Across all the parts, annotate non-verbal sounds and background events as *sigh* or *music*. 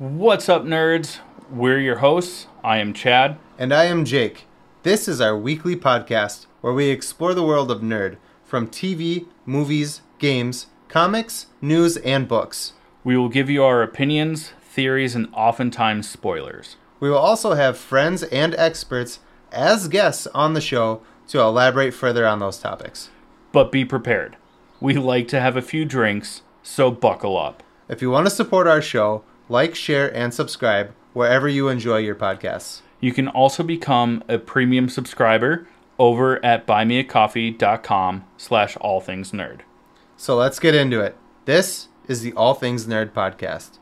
What's up, nerds? We're your hosts. I am Chad. And I am Jake. This is our weekly podcast where we explore the world of nerd from TV, movies, games, comics, news, and books. We will give you our opinions, theories, and oftentimes spoilers. We will also have friends and experts as guests on the show to elaborate further on those topics. But be prepared. We like to have a few drinks, so buckle up. If you want to support our show, like, share, and subscribe wherever you enjoy your podcasts. You can also become a premium subscriber over at buymeacoffee.com slash all things nerd. So let's get into it. This is the All Things Nerd podcast.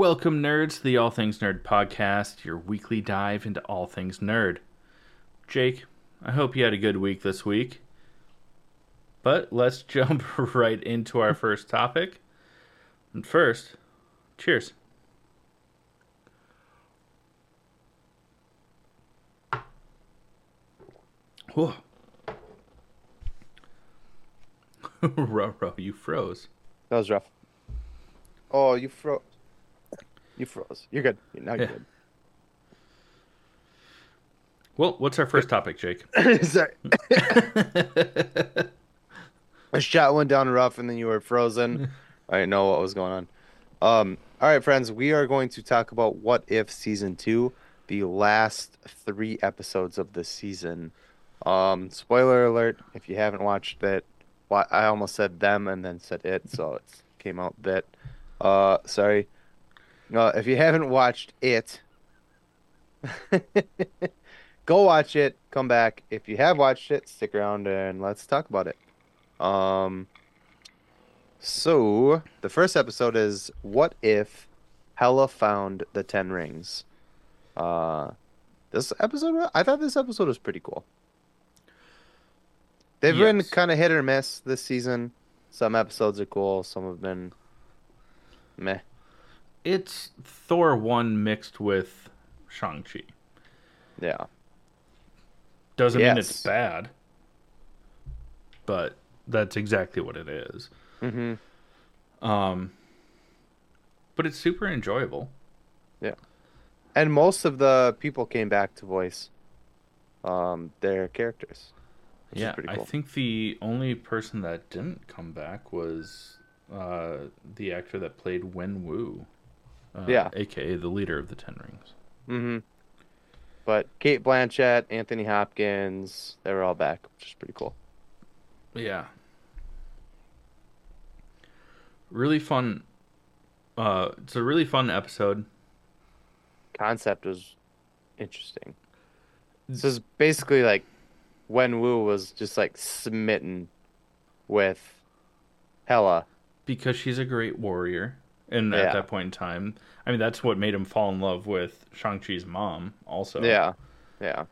Welcome, nerds, to the All Things Nerd podcast, your weekly dive into all things nerd. Jake, I hope you had a good week this week. But let's *laughs* jump right into our first topic. And first, cheers. Whoa. *laughs* Roro, you froze. That was rough. Oh, you froze. You froze. You're good. Now you're Yeah. Good. Well, what's our first topic, Jake? *laughs* Sorry. *laughs* A shot went down rough and then you were frozen. *laughs* I didn't know what was going on. Um, all right, friends, we are going to talk about What If Season 2, the last three episodes of the season. Um, spoiler alert, if you haven't watched it, I almost said them and then said it, so it came out that. Uh, sorry. Uh, if you haven't watched it, *laughs* go watch it, come back. If you have watched it, stick around and let's talk about it. Um, so the first episode is what if Hela found the Ten Rings? Uh, this episode, I thought this episode was pretty cool. They've been kind of hit or miss this season. Some episodes are cool, some have been meh. It's Thor 1 mixed with Shang-Chi. Yeah, Doesn't mean it's bad, but that's exactly what it is. hmm Um, but it's super enjoyable. Yeah. And most of the people came back to voice um their characters. yeah, pretty I think the only person that didn't come back was uh, the actor that played Wen Wu. Uh, Yeah. aka the leader of the Ten Rings. Mm-hmm. But Cate Blanchett, Anthony Hopkins, they were all back, which is pretty cool. Yeah. Really fun. Uh, it's a really fun episode. Concept was interesting. This is basically like Wen Wu was just like smitten with Hela. because she's a great warrior and Yeah. at that point in time i mean that's what made him fall in love with shang-chi's mom also Yeah, yeah.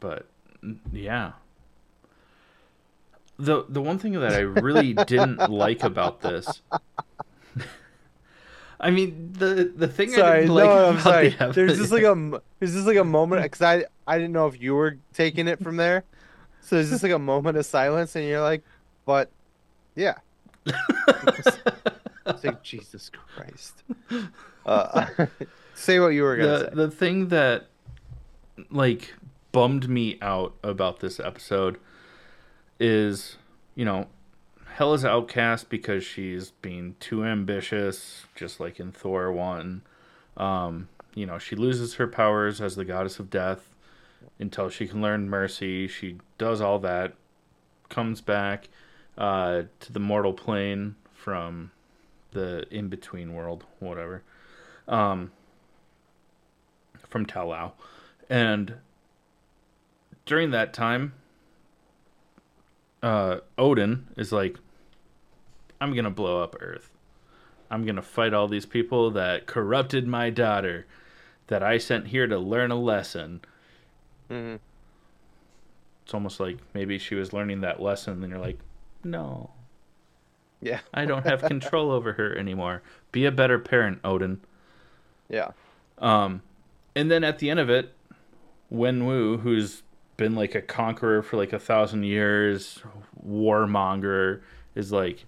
but yeah the the one thing that i really *laughs* didn't like about this *laughs* i mean the the thing i Sorry, didn't no, like I'm about sorry. the There's just like a there's just like a moment because I I didn't know if you were taking it from there, so there's just like a moment of silence, and you're like, but yeah. Like Jesus Christ. Uh, *laughs* say what you were gonna the say. the thing that like bummed me out about this episode is you know Hela's outcast because she's being too ambitious just like in Thor 1 um you know she loses her powers as the goddess of death until she can learn mercy she does all that comes back uh to the mortal plane from the in between world whatever um from Ta Lo. And during that time, uh, Odin is like, I'm going to blow up Earth. I'm going to fight all these people that corrupted my daughter, that I sent here to learn a lesson. Mhm. It's almost like maybe she was learning that lesson, and then you're like, no, Yeah. *laughs* I don't have control over her anymore. Be a better parent, Odin. Yeah. Um, and then at the end of it, Wen Wu, who's been like a conqueror for like a thousand years, warmonger, is like,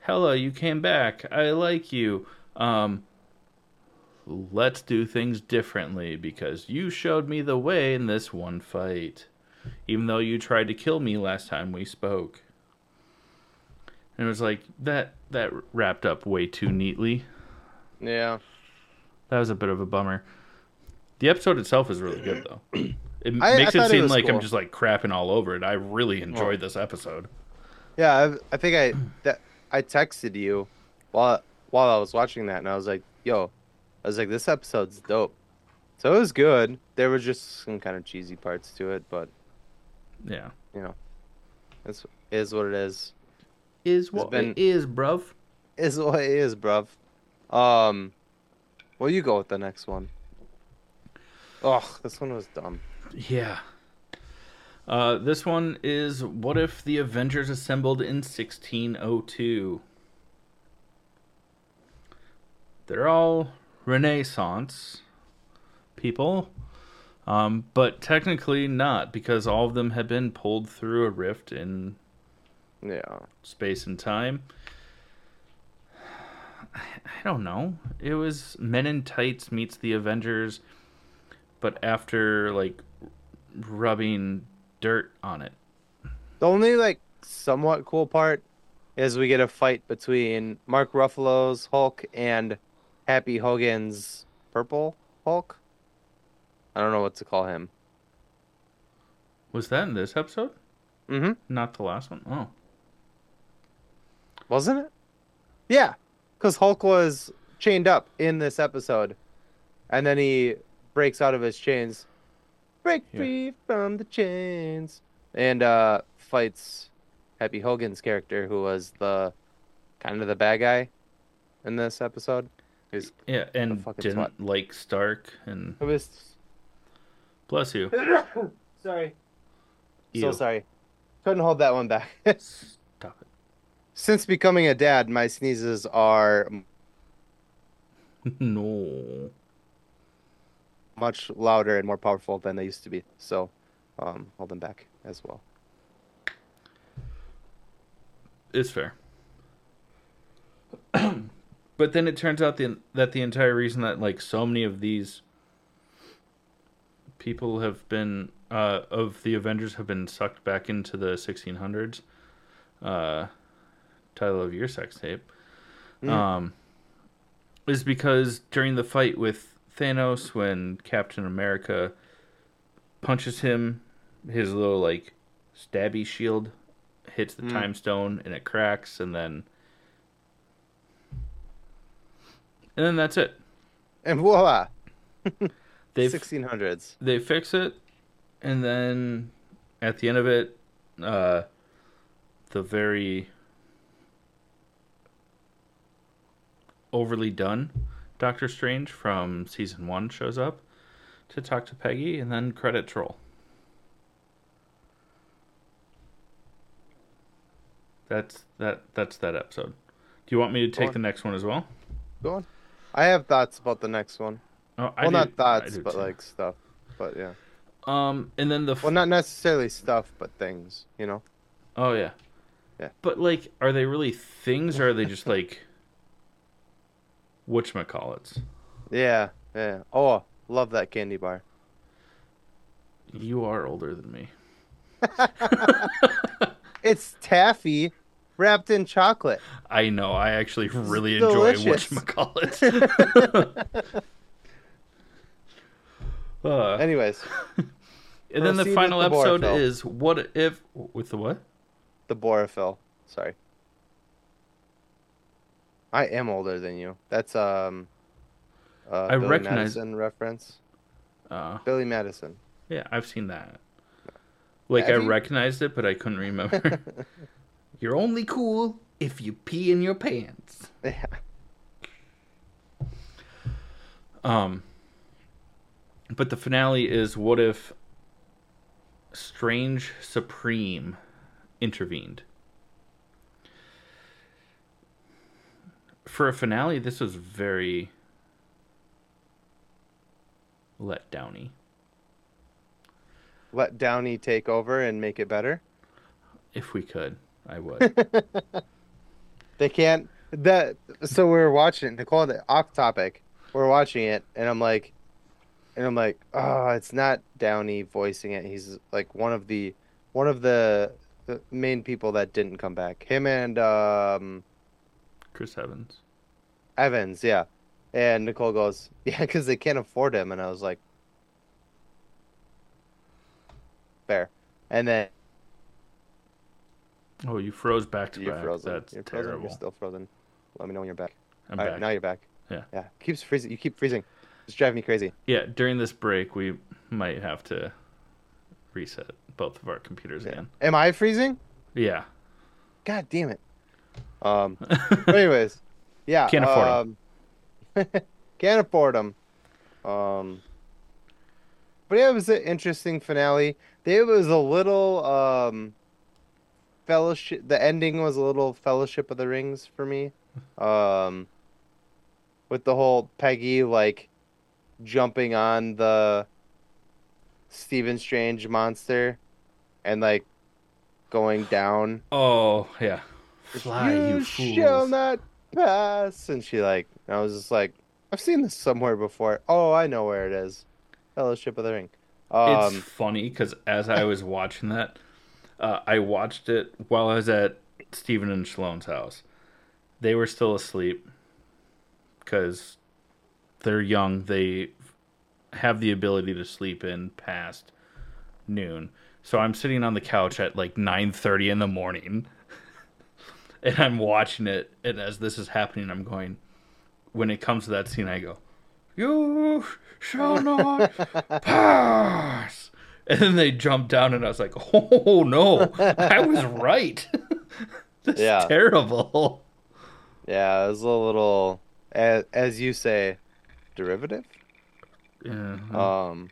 Hela, you came back. I like you. Um, let's do things differently because you showed me the way in this one fight, even though you tried to kill me last time we spoke. And it was like that that wrapped up way too neatly. Yeah. That was a bit of a bummer. The episode itself is really good though. *clears throat* It I- makes I it it seem was like I'm just like crapping all over it. I really enjoyed this episode. Yeah, I, I think I that I texted you while while I was watching that, and I was like, "Yo," I was like, "This episode's dope." So it was good. There were just some kind of cheesy parts to it, but Yeah. you know, it's is what it is. Is what been- it is, bruv. Is what it is, bruv. Um, well, you go with the next one. Oh, this one was dumb. Yeah. Uh, this one is what if the Avengers assembled in 1602? They're all Renaissance people, um, but technically not because all of them had been pulled through a rift in Yeah. space and time. I *sighs* I don't know. It was Men in Tights meets the Avengers, but after like rubbing dirt on it. The only like somewhat cool part is we get a fight between Mark Ruffalo's Hulk and Happy Hogan's Purple Hulk. I don't know what to call him. Was that in this episode? Mm-hmm. Not the last one. Oh, Wasn't it? Yeah, because Hulk was chained up in this episode, and then he breaks out of his chains. Break Yeah. free from the chains, and uh, fights Happy Hogan's character, who was the kind of the bad guy in this episode. He's yeah, and didn't like Stark and It was bless you. *coughs* sorry. Ew. So sorry. Couldn't hold that one back. *laughs* Stop it. Since becoming a dad, my sneezes are *laughs* no. much louder and more powerful than they used to be. So, um, hold them back as well. It's fair. *clears throat* but then it turns out the, that the entire reason that like so many of these people have been uh, of the Avengers have been sucked back into the 1600s. Uh, title of your sex tape. Mm. Um, is because during the fight with Thanos, when Captain America punches him, his little like stabby shield hits the Mm. time stone and it cracks, and then and then that's it. And voila, *laughs* They 1600s. they fix it, and then at the end of it, uh, the very overly done Doctor Strange from season one shows up to talk to Peggy, and then credit troll. That's that. That's that episode. Do you want me to take the next one as well? Go on. I have thoughts about the next one. Oh, I well, do- not thoughts, but too. like stuff. But yeah. um, and then the f- Well, not necessarily stuff, but things. You know. Oh yeah. Yeah. But like, are they really things, or are they just *laughs* like whatchamacallits? Yeah. Yeah. Oh, love that candy bar. You are older than me. *laughs* It's taffy wrapped in chocolate. I know. I actually really enjoy delicious. whatchamacallits. *laughs* uh, Anyways, *laughs* and then the final the episode Borophyll. is what if with the what? the Borophyll. Sorry. I am older than you. That's um. Uh, I Billy recognize- Madison reference. Uh, Billy Madison. yeah, I've seen that. Like I you? recognized it, but I couldn't remember. *laughs* You're only cool if you pee in your pants. *laughs* Yeah. Um, but the finale is what if Strange Supreme intervened? For a finale, this was very let Downey. Let Downey take over and make it better. If we could, I would. *laughs* They can't. That so we are watching it. Nicole, off topic. We're watching it, and I'm like, and I'm like, oh, it's not Downey voicing it. He's like one of the one of the, the main people that didn't come back. Him and um, Chris Evans. Evans, yeah. And Nicole goes, *laughs* yeah, because they can't afford him. And I was like, fair. And then Oh, you froze back to you're back. frozen. That's you're frozen. terrible. You're still frozen. Let me know when you're back. I'm All right, back. now you're back. Yeah. Yeah. Keeps freezing. You keep freezing. It's driving me crazy. Yeah, during this break, we might have to reset both of our computers Yeah. again. Am I freezing? Yeah. God damn it. Um. *laughs* Anyways, yeah. Can't afford um, *laughs* can't afford them. Um. But yeah, it was an interesting finale. It was a little um. Fellowship. The ending was a little Fellowship of the Rings for me. Um. With the whole Peggy like jumping on the Stephen Strange monster, and like going down oh, yeah. Fly, you, shall not pass. And she like, I was just like, I've seen this somewhere before. Oh, I know where it is. Fellowship of the Ring. It's Um, funny because as I was watching that, uh, I watched it while I was at Stephen and Shalom's house. They were still asleep because they're young. They have the ability to sleep in past noon. So I'm sitting on the couch at like 9:30 in the morning, *laughs* and I'm watching it. And as this is happening, I'm going. When it comes to that scene, I go, "You shall *laughs* not pass." And then they jump down, and I was like, "Oh no, I was *laughs* right. That's Yeah. terrible." yeah, it was a little, as, as you say, derivative. Yeah. Um,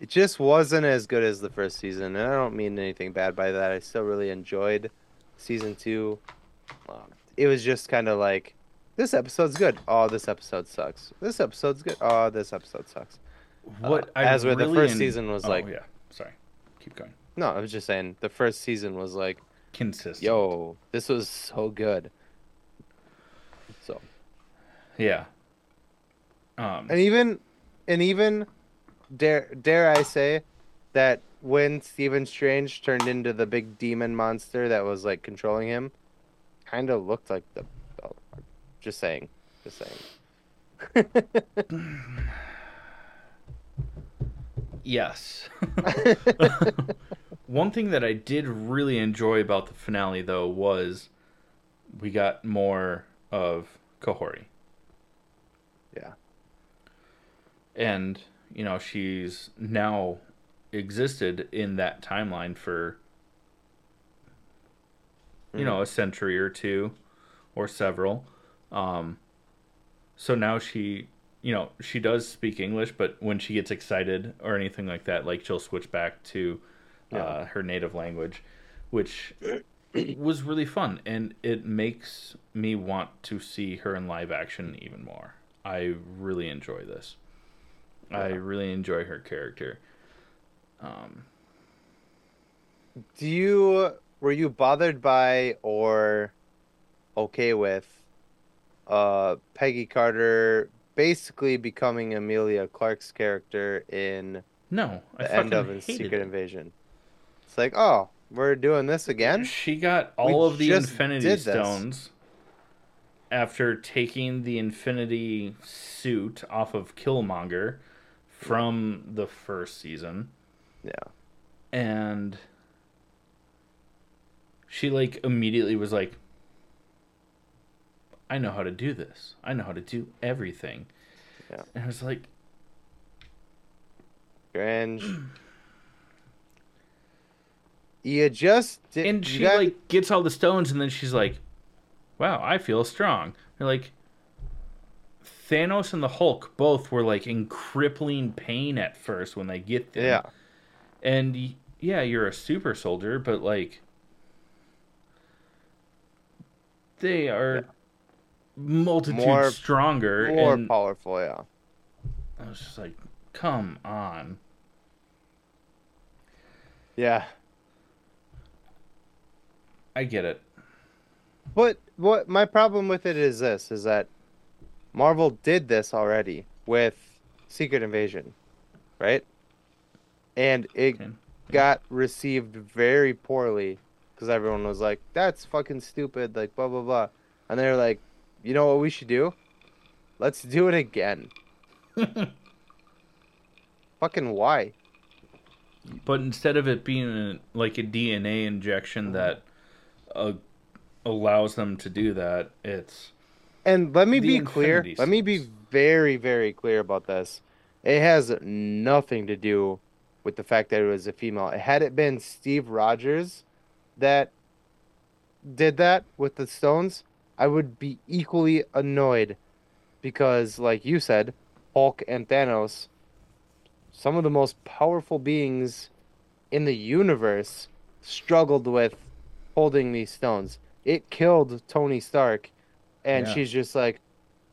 it just wasn't as good as the first season, and I don't mean anything bad by that. I still really enjoyed season two. Um, it was just kind of like, this episode's good. Oh, this episode sucks. This episode's good. Oh, this episode sucks. what uh, as with the really first season was oh, like- yeah. Sorry, keep going. No, I was just saying the first season was like, Consistent. yo, this was so good. So, Yeah. Um. and even, and even, dare dare I say, that when Stephen Strange turned into the big demon monster that was like controlling him, kind of looked like the. Oh, just saying, just saying. *laughs* Yes. *laughs* *laughs* One thing that I did really enjoy about the finale, though, was we got more of Kahori. Yeah. And, you know, she's now existed in that timeline for, you know, a century or two or several. Um, so now she, you know, she does speak English, but when she gets excited or anything like that, like she'll switch back to uh, Yeah. her native language, which was really fun. And it makes me want to see her in live action even more. I really enjoy this. I really enjoy her character. Um, Do you were you bothered by or okay with uh Peggy Carter basically becoming Emilia Clarke's character in no, I the end of Secret it. Invasion? It's like, oh, we're doing this again? She got We all of the Infinity. Stones after taking the Infinity suit off of Killmonger from the first season, Yeah. and she like immediately was like, "I know how to do this. I know how to do everything." Yeah. and I was like, Strange. *clears throat* you just did and she got- like gets all the stones and then she's like wow i feel strong and like thanos and the hulk both were like in crippling pain at first when they get there Yeah. and yeah you're a super soldier but like they are multitude More- stronger More and powerful, yeah. I was just like, come on. Yeah. I get it. But what my problem with it is this is that Marvel did this already with Secret Invasion, right? And it Okay. got received very poorly because everyone was like, "That's fucking stupid," like blah blah blah, and they're like, "You know what we should do? Let's do it again." *laughs* fucking why? But instead of it being a, like a DNA injection that uh, allows them to do that, it's And let me The be clear. Infinity Let me be very, very clear about this. It has nothing to do with the fact that it was a female. Had it been Steve Rogers that did that with the stones, I would be equally annoyed because, like you said, Hulk and Thanos, some of the most powerful beings in the universe, struggled with holding these stones. It killed Tony Stark, and Yeah. she's just like,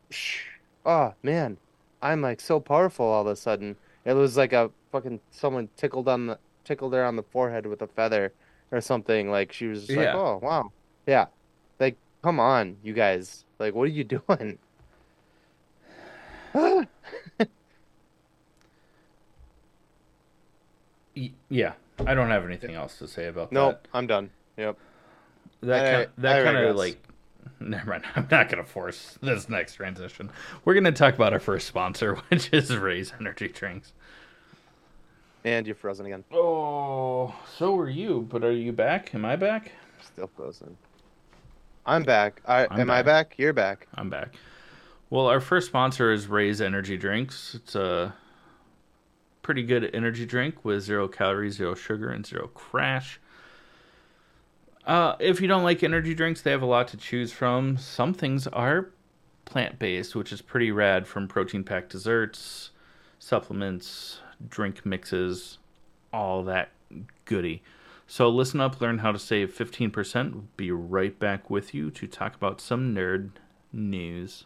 Shh. oh man, I'm like so powerful all of a sudden. It was like a fucking someone tickled on the tickled her on the forehead with a feather or something. Like she was just like, oh wow, yeah. Like come on, you guys. Like what are you *laughs* doing? yeah. I don't have anything else to say about no, that. No, I'm done. Yep. That I- kind, that I kind of like. *laughs* Never mind. I'm not gonna force this next transition. We're gonna talk about our first sponsor, *laughs* which is Raze Energy Drinks. And you're frozen again. Oh, so are you? But are you back? Am I back? Still frozen. I'm back. I I'm am I back. back? You're back. I'm back. Well, our first sponsor is Raze Energy Drinks. It's a pretty good energy drink with zero calories, zero sugar, and zero crash. Uh, if you don't like energy drinks, they have a lot to choose from. Some things are plant based, which is pretty rad from protein packed desserts, supplements, drink mixes, all that goody. So listen up, learn how to save 15%. We'll be right back with you to talk about some nerd news.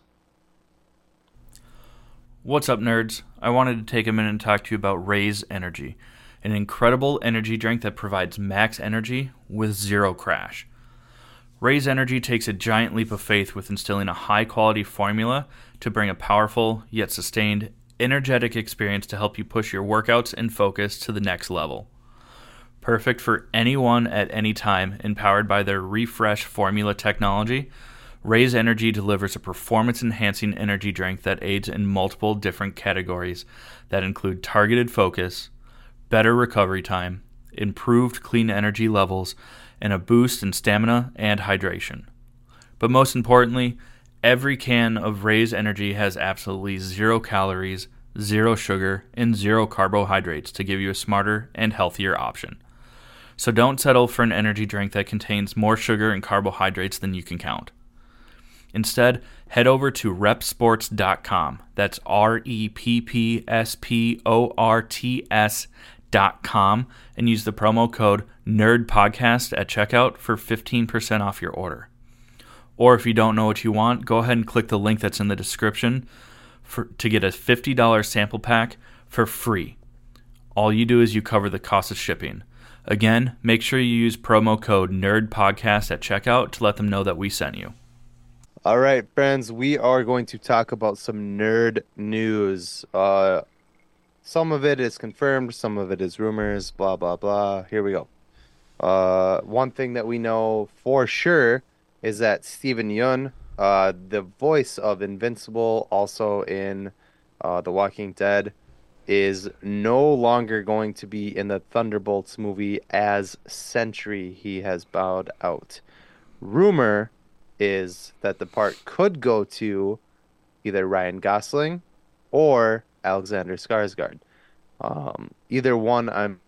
What's up, nerds? I wanted to take a minute and talk to you about Raze Energy, an incredible energy drink that provides max energy with zero crash. Raze Energy takes a giant leap of faith with instilling a high quality formula to bring a powerful yet sustained energetic experience to help you push your workouts and focus to the next level. Perfect for anyone at any time, empowered by their refresh formula technology. Raze Energy delivers a performance enhancing energy drink that aids in multiple different categories that include targeted focus, better recovery time, improved clean energy levels, and a boost in stamina and hydration. But most importantly, every can of Raze Energy has absolutely zero calories, zero sugar, and zero carbohydrates to give you a smarter and healthier option. So don't settle for an energy drink that contains more sugar and carbohydrates than you can count. Instead, head over to reppsports.com. That's R E P P S P O R T S.com and use the promo code NERDPODCAST at checkout for 15% off your order. Or if you don't know what you want, go ahead and click the link that's in the description for, to get a $50 sample pack for free. All you do is you cover the cost of shipping. Again, make sure you use promo code NERDPODCAST at checkout to let them know that we sent you. All right, friends, we are going to talk about some nerd news. Uh, some of it is confirmed, some of it is rumors, blah, blah, blah. Here we go. Uh, one thing that we know for sure is that Steven Yeun, uh, the voice of Invincible, also in uh, The Walking Dead, is no longer going to be in the Thunderbolts movie as Sentry. He has bowed out. Rumor is that the part could go to either Ryan Gosling or Alexander Skarsgård. Um, either one, I'm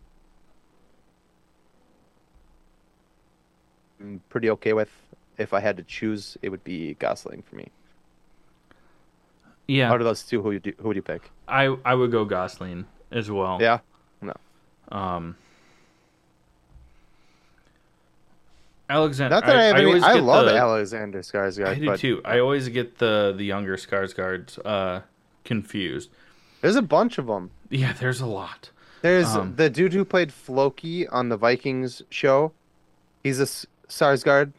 pretty okay with. If I had to choose, it would be Gosling for me. Yeah, Out of those two, who would you, who would you pick? I I would go Gosling as well. Yeah, No. Um. Alexander. not that I, have any, always I love the, Alexander Skarsgård. I do but too. I always get the the younger Skarsgårds uh, confused. There's a bunch of them. Yeah, there's a lot. There's Um, the dude who played Floki on the Vikings show. He's a S- Sarsgaard.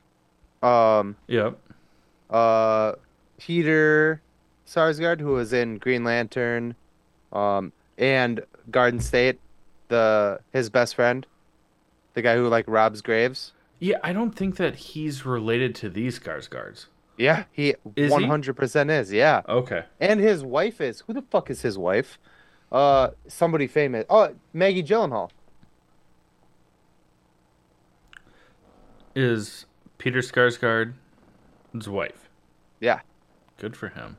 Um, Yep. uh, Peter Sarsgaard, who was in Green Lantern, um, and Garden State, the his best friend, the guy who like robs graves. Yeah, I don't think that he's related to these Skarsgårds. Yeah, he one hundred percent is. Yeah, Okay. and his wife is who the fuck is his wife? Uh, somebody famous. Oh, Maggie Gyllenhaal. Is Peter Skarsgård's wife. Yeah. Good for him.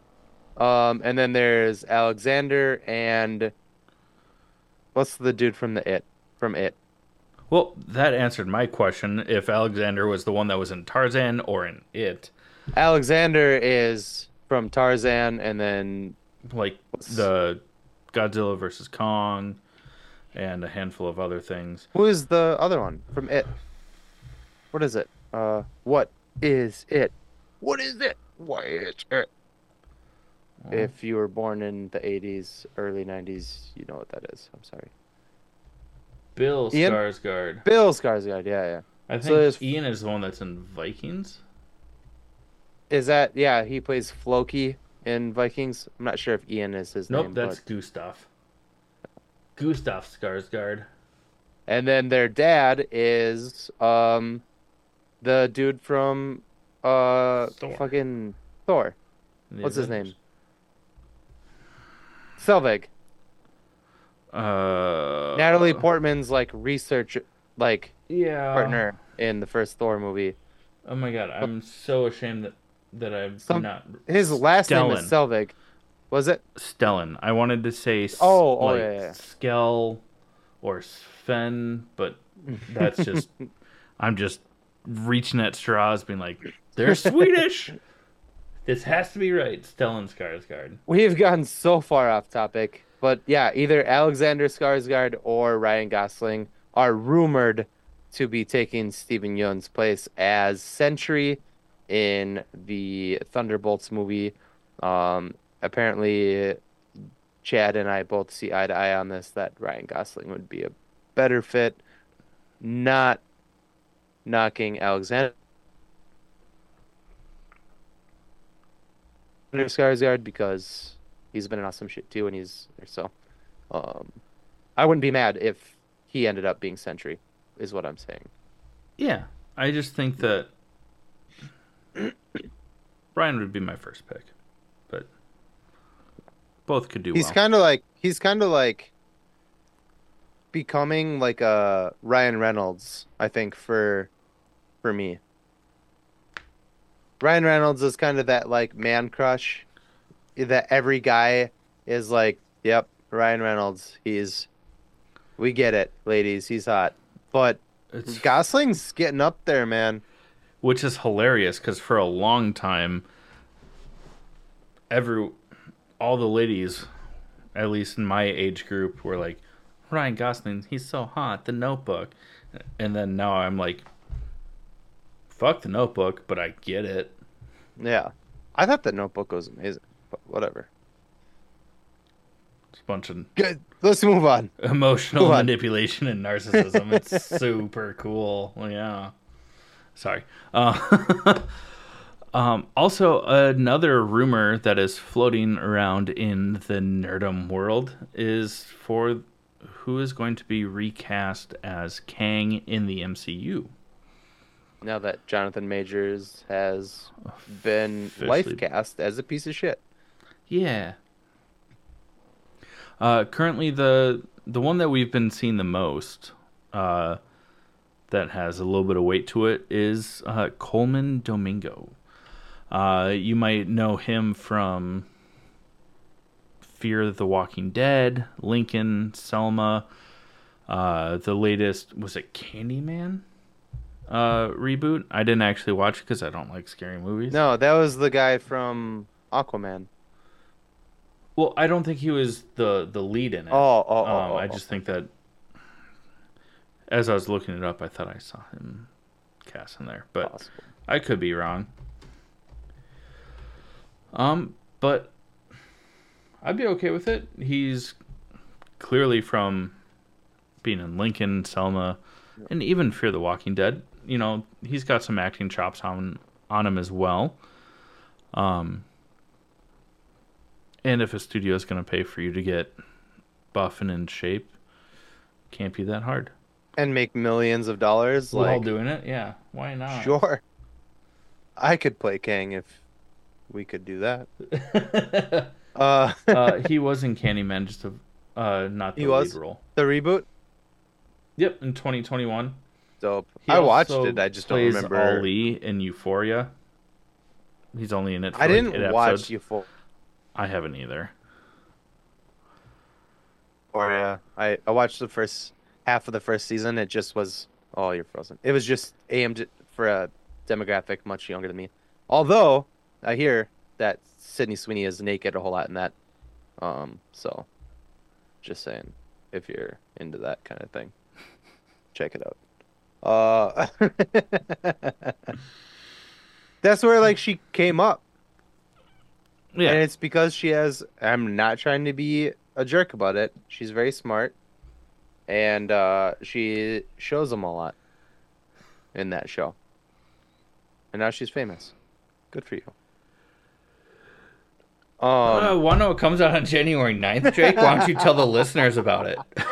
Um, and then there's Alexander and what's the dude from the It from It? Well, that answered my question if Alexander was the one that was in Tarzan or in It. Alexander is from Tarzan, and then Like the Godzilla versus Kong and a handful of other things. who is the other one from It? What is it? Uh, what is it? What is it? What is it? If you were born in the '80s, early '90s, you know what that is. I'm sorry. Bill Ian? Skarsgård. Bill Skarsgård. Yeah, yeah. I think So Ian is the one that's in Vikings. Is that yeah? He plays Floki in Vikings. I'm not sure if Ian is his Nope, name. Nope, that's but- Gustaf. Gustaf Skarsgård. And then their dad is um, the dude from uh Thor. fucking Thor. The What's his name? Selvig. Uh, Natalie Portman's like research like Yeah. partner in the first Thor movie. Oh my god, I'm so ashamed that that I'm Some- not His last name is Selvig. Was it? Stellan. I wanted to say s- Oh, oh, like yeah, yeah. Skell or Sven, but that's *laughs* just I'm just reaching at straws, being like, they're Swedish. *laughs* this has to be right. Stellan Skarsgård. We've gotten so far off topic, but yeah, either Alexander Skarsgård or Ryan Gosling are rumored to be taking Steven Yeun's place as Sentry in the Thunderbolts movie. Um, apparently, Chad and I both see eye to eye on this that Ryan Gosling would be a better fit. Not knocking Alexander Skarsgård because he's been in awesome shit too, and he's so. Um, I wouldn't be mad if he ended up being Sentry, is what I'm saying. Yeah, I just think that *clears throat* Brian would be my first pick, but both could do He's well. kind of like he's kind of like becoming like a Ryan Reynolds, I think for for me. Ryan Reynolds is kind of that like man crush that every guy is like, "Yep, Ryan Reynolds, he's we get it, ladies, he's hot." But It's Gosling's getting up there, man. Which is hilarious because for a long time every all the ladies at least in my age group were like ryan gosling he's so hot the notebook and then now i'm like fuck the notebook but i get it Yeah. I thought the notebook was amazing, but whatever. it's a bunch of Good. Let's move on. emotional Go on. manipulation and narcissism it's super cool yeah sorry uh, *laughs* um, also another rumor that is floating around in the nerdum world is for who is going to be recast as kang in the mcu Now that Jonathan Majors has been life cast as a piece of shit. Yeah. Uh, currently, the the one that we've been seeing the most, uh, that has a little bit of weight to it, is uh, Colman Domingo. Uh, you might know him from Fear of the Walking Dead, Lincoln, Selma. Uh, the latest was it Candyman uh, reboot. I didn't actually watch it because I don't like scary movies. No, that was the guy from Aquaman. Well, I don't think he was the the lead in it. Oh, oh, oh, um, oh, I oh. just think that as I was looking it up, I thought I saw him cast in there, but Possible. I could be wrong. Um, but I'd be okay with it. He's clearly from being in Lincoln, Selma, and even Fear the Walking Dead. You know, he's got some acting chops on on him as well. Um, and if a studio is going to pay for you to get buff and in shape, can't be that hard. And make millions of dollars. All Like, doing it, yeah. Why not? sure. I could play Kang if we could do that. *laughs* Uh, uh, *laughs* he was in Candyman, just a, uh, not the He lead was? role. the reboot, Yep, in 2021. dope. He I watched it. I just don't remember. Ali in Euphoria. He's only in it. For I didn't eight watch. Euphoria. I haven't either. Or yeah, I I watched the first half of the first season. It just was. Oh, you're frozen. It was just aimed for a demographic much younger than me. Although I hear that Sydney Sweeney is naked a whole lot in that. Um. So, just saying, if you're into that kind of thing, *laughs* check it out. Uh. *laughs* that's where like she came up. Yeah, And it's because she has. I'm not trying to be a jerk about it. She's very smart, and uh, she shows them a lot in that show. And now she's famous. Good for you. Um, uh, Wano comes out on January 9th, Jake. Why don't you tell the listeners about it? *laughs*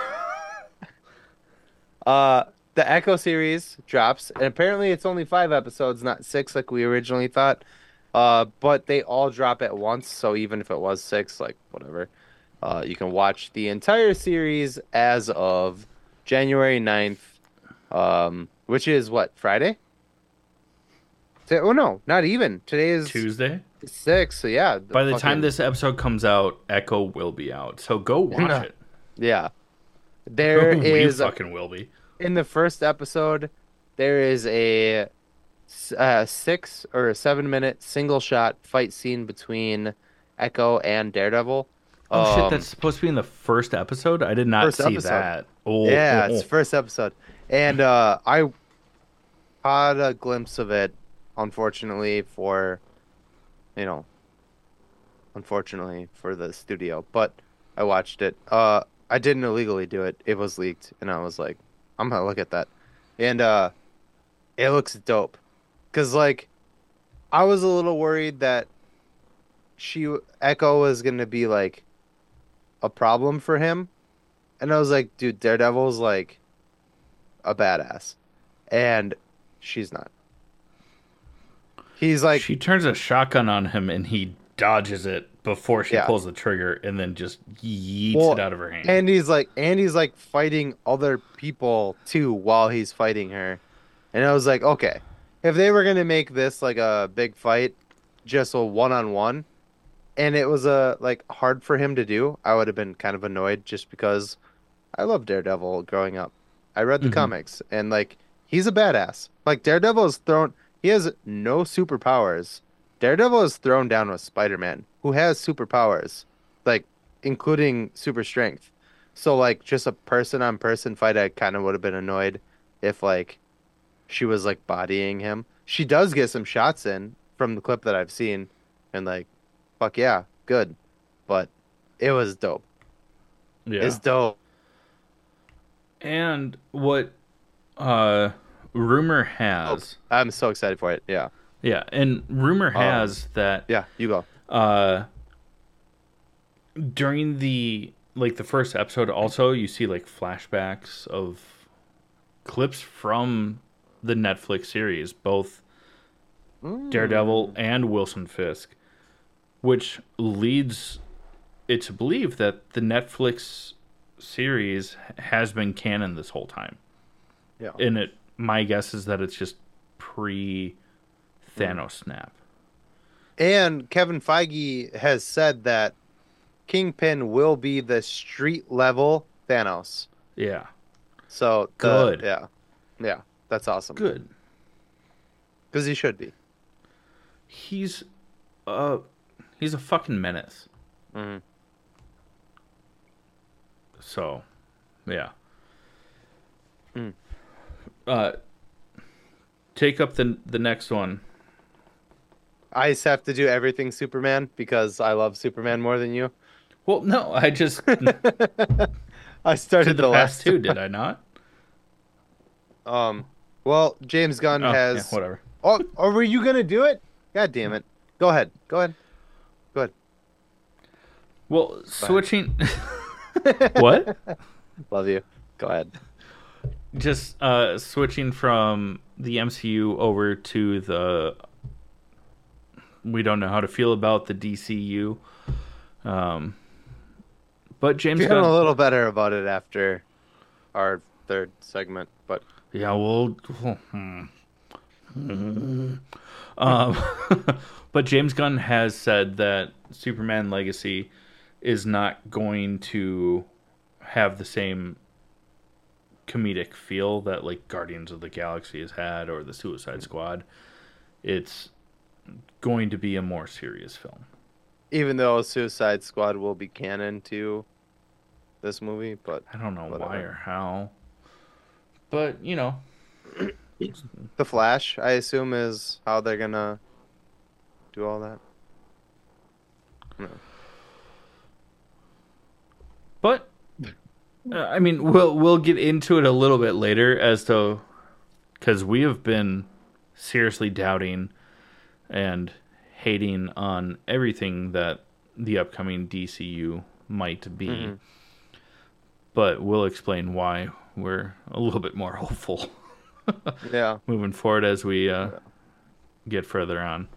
uh, the Echo series drops, and apparently it's only five episodes, not six like we originally thought. Uh, but they all drop at once, so even if it was six, like whatever, uh, you can watch the entire series as of January 9th, um, which is what Friday. Oh no, not even. Today is Tuesday. six. So yeah. By the time this episode comes out, Echo will be out. So go *laughs* watch it. yeah, there *laughs* we is fucking will be. in the first episode, there is a, uh, six or a seven minute single shot fight scene between Echo and Daredevil. Oh shit, Um, that's supposed to be in the first episode. I did not see episode. that. Oh, yeah, oh, it's first episode, and uh, I caught a glimpse of it. Unfortunately for, you know, unfortunately for the studio, but I watched it. Uh, I didn't illegally do it. It was leaked, and I was like, I'm gonna look at that, and uh, it looks dope, cause like, I was a little worried that she Echo was gonna be like a problem for him, and I was like, dude, Daredevil's like a badass, and she's not. He's like, she turns a shotgun on him and he dodges it before she Yeah. pulls the trigger and then just yeets Well, it out of her hand. and he's like, and he's like fighting other people too while he's fighting her, and I was like, okay, if they were gonna make this like a big fight, just a one on one, and it was a like hard for him to do, I would have been kind of annoyed just because I love Daredevil growing up. I read the Mhm. comics and like he's a badass. Like Daredevil is thrown he has no superpowers. Daredevil is thrown down with Spider-Man, who has superpowers, like including super strength. So like just a person on person fight I kind of would have been annoyed if like she was like bodying him. She does get some shots in from the clip that I've seen and like fuck yeah, good. But it was dope. yeah. It's dope. And what uh rumor has I'm so excited for it. Yeah. Yeah, and rumor has that Yeah, you go. uh during the like the first episode also you see like flashbacks of clips from the Netflix series, both Daredevil and Wilson Fisk, which leads it to believe that the Netflix series has been canon this whole time. Yeah. And it my guess is that it's just pre Thanos snap. And Kevin Feige has said that Kingpin will be the street level Thanos. Yeah. So the- Good. yeah, yeah, that's awesome. Good. because he should be. He's uh he's a fucking menace. Mhm. So, yeah. Mm. Uh take up the the next one. I just have to do everything Superman because I love Superman more than you. Well, no, I just *laughs* I started did the, the, last two, did I not? Um. Well, James Gunn Oh, yeah, has. whatever. oh, or were you gonna do it? God damn it! Go ahead. Go ahead. Go. Well, switching. *laughs* what? Love you. Go ahead. Just uh, switching from the MCU over to the. We don't know how to feel about the DCU. Um, but James Feeling a little better about it after our third segment, but Yeah, well. hmm. *laughs* um, *laughs* but James Gunn has said that Superman Legacy is not going to have the same comedic feel that like Guardians of the Galaxy has had or the Suicide Squad. It's going to be a more serious film. even though Suicide Squad will be canon to this movie, but I don't know why or how. But, you know, *clears throat* the Flash, I assume, is how they're gonna do all that. But uh, I mean, we'll we'll get into it a little bit later as to because we have been seriously doubting and hating on everything that the upcoming DCU might be. Mhm. But we'll explain why we're a little bit more *laughs* hopeful Yeah. *laughs* moving forward as we uh, get further on.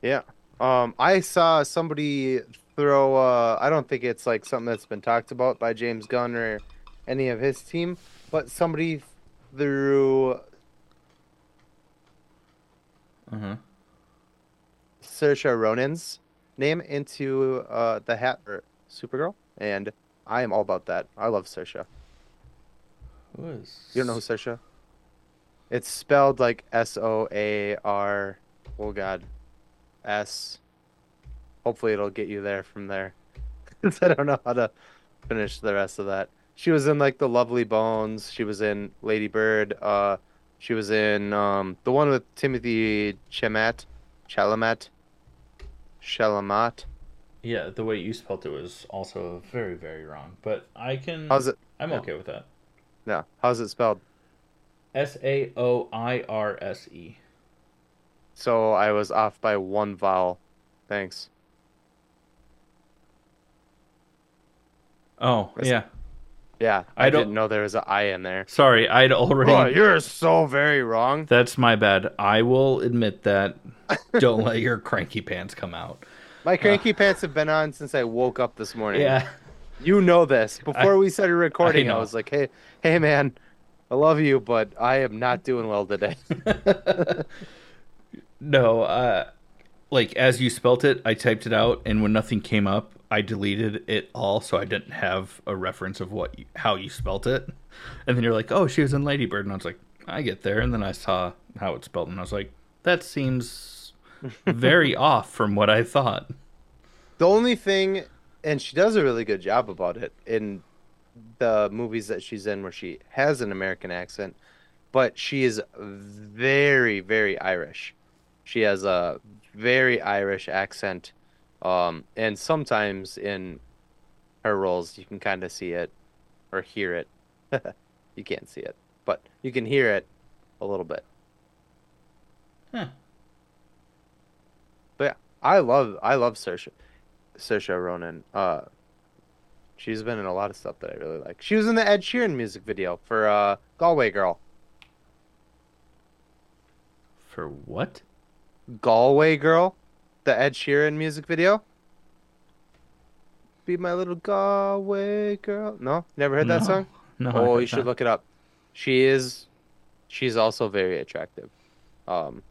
Yeah. Um, I saw somebody throw. Uh, I don't think it's like something that's been talked about by James Gunn or any of his team, but somebody threw Uh-huh. Saoirse Ronan's name into uh, the hat for Supergirl, and I am all about that. I love Saoirse. Who is? You don't know who Saoirse? It's spelled like S O A R. Oh God, S. Hopefully, it'll get you there from there. *laughs* 'Cause I don't know how to finish the rest of that. She was in like the Lovely Bones. She was in Lady Bird. Uh, she was in um the one with Timothy Chalamet, Chalamet, Chalamet. Yeah, the way you spelled it was also very, very wrong. But I can. How's it? I'm yeah. okay with that. Yeah. how's it spelled? S A O I R S E. So I was off by one vowel. Thanks. Oh, That's- yeah. Yeah, I I, didn't know there was an I in there. Sorry, I'd already. Oh, you're so very wrong. That's my bad. I will admit that. *laughs* Don't let your cranky pants come out. My cranky pants have been on since I woke up this morning. Yeah. You know this. Before I- we started recording, I, know. was like, "Hey, hey, man, I love you, but I am not doing well today." *laughs* *laughs* No, uh, like as you spelt it, I typed it out, and when nothing came up, I deleted it all, so I didn't have a reference of what you, how you spelt it. And then you're like, "Oh, she was in Ladybird," and I was like, "I get there," and then I saw how it's spelled, and I was like, "That seems *laughs* very off from what I thought." the only thing, and she does a really good job about it in the movies that she's in, where she has an American accent, but she is very, very Irish. She has a very Irish accent, um, and sometimes in her roles, you can kind of see it or hear it. *laughs* you can't see it, but you can hear it a little bit. Huh. But yeah, I love I love Saoirse, Saoirse Ronan. Uh, she's been in a lot of stuff that I really like. She was in the Ed Sheeran music video for uh, Galway Girl. For what? Galway Girl, the Ed Sheeran music video. Be my little Galway girl. No, never heard that No. song. *laughs* No. Oh, you should that. look it up. She is, she's also very attractive, um,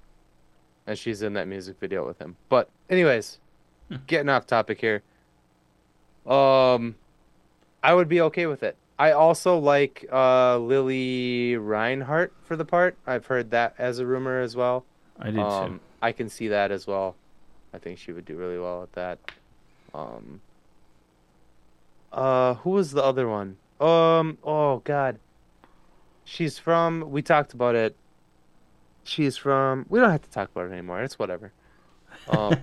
and she's in that music video with him. But anyways, Hmm. getting off topic here. Um, I would be okay with it. I also like uh Lili Reinhart for the part. I've heard that as a rumor as well. I did Um, too. I can see that as well. I think she would do really well at that. Um, uh, who was the other one? Um, oh God, she's from. We talked about it. She's from. We don't have to talk about it anymore. It's whatever. Um,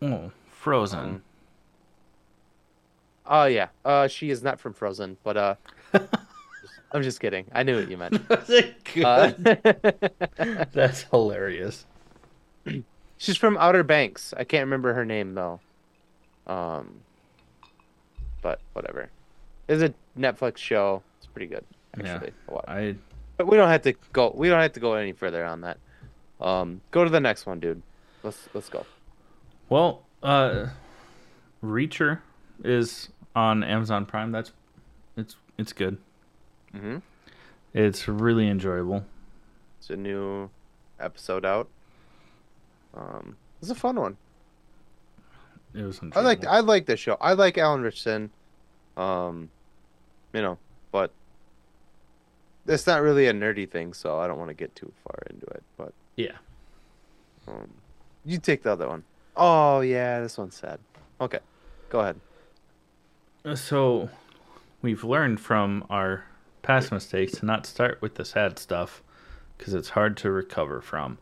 Oh, *laughs* Frozen. Um, Oh yeah. Uh, she is not from Frozen, but uh, *laughs* I'm just kidding. I knew what you meant. *laughs* Uh, *laughs* That's hilarious. she's from Outer Banks. I can't remember her name though. Um, but whatever. It's a Netflix show. It's pretty good actually. Lot. I But we don't have to go. We don't have to go any further on that. Um, go to the next one, dude. Let's let's go. well, uh, Reacher is on Amazon Prime. That's it's it's good. Mm-hmm. It's really enjoyable. It's a new episode out. Um, it's a fun one. It was I like I like this show. I like Alan Ritchson. Um, you know, but it's not really a nerdy thing, so I don't want to get too far into it. But Yeah. um, you take the other one. Oh yeah, this one's sad. Okay, go ahead. So, we've learned from our past mistakes to not start with the sad stuff because it's hard to recover from.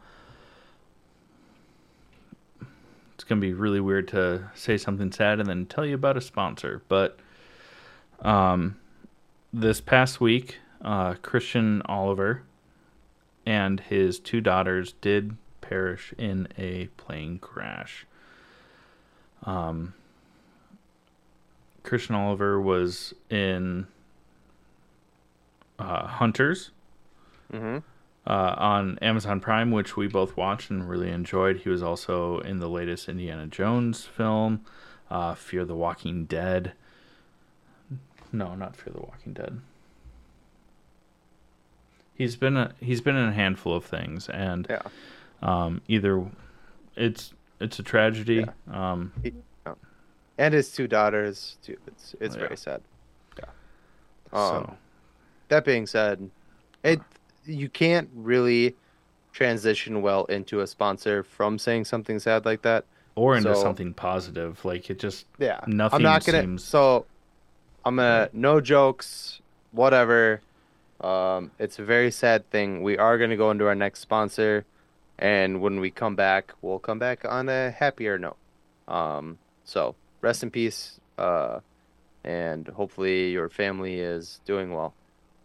It's going to be really weird to say something sad and then tell you about a sponsor. But um, this past week, uh, Christian Oliver and his two daughters did perish in a plane crash. Um, Christian Oliver was in uh, Hunters Mm-hmm. uh, on Amazon Prime, which we both watched and really enjoyed. He was also in the latest Indiana Jones film, uh, Fear the Walking Dead. No, not Fear the Walking Dead. He's been a, he's been in a handful of things, and Yeah. um, either it's it's a tragedy. Um, And his two daughters. Too. It's it's Yeah. very sad. Yeah. Um, so That being said, it you can't really transition well into a sponsor from saying something sad like that. or into so- something positive, like it just Yeah. Nothing I'm not gonna seems- so I'm gonna no jokes, whatever. Um it's a very sad thing. We are gonna go into our next sponsor and when we come back, we'll come back on a happier note. Um so rest in peace, uh and hopefully your family is doing well.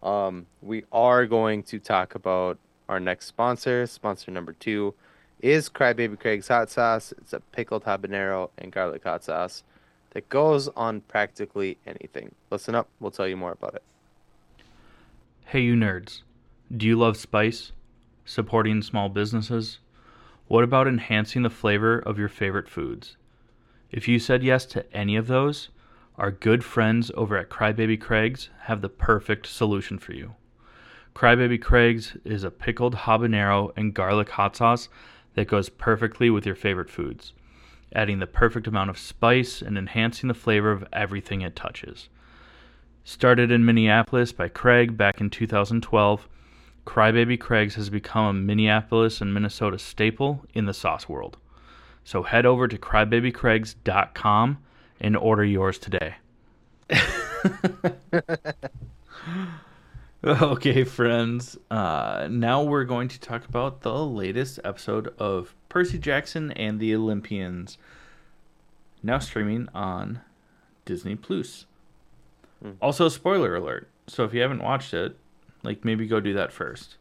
Um we are going to talk about our next sponsor. Sponsor number two is Crybaby Craig's hot sauce. It's a pickled habanero and garlic hot sauce that goes on practically anything. Listen up, we'll tell you more about it. Hey, you nerds. Do you love spice? Supporting small businesses? What about enhancing the flavor of your favorite foods? If you said yes to any of those, our good friends over at Crybaby Craig's have the perfect solution for you. Crybaby Craig's is a pickled habanero and garlic hot sauce that goes perfectly with your favorite foods, adding the perfect amount of spice and enhancing the flavor of everything it touches. Started in Minneapolis by Craig back in 2012, Crybaby Craig's has become a Minneapolis and Minnesota staple in the sauce world. So head over to crybabycraigs.com and order yours today. *laughs* okay, friends. Uh, now we're going to talk about the latest episode of Percy Jackson and the Olympians, now streaming on Disney Plus. Also, spoiler alert. So if you haven't watched it, like maybe go do that first,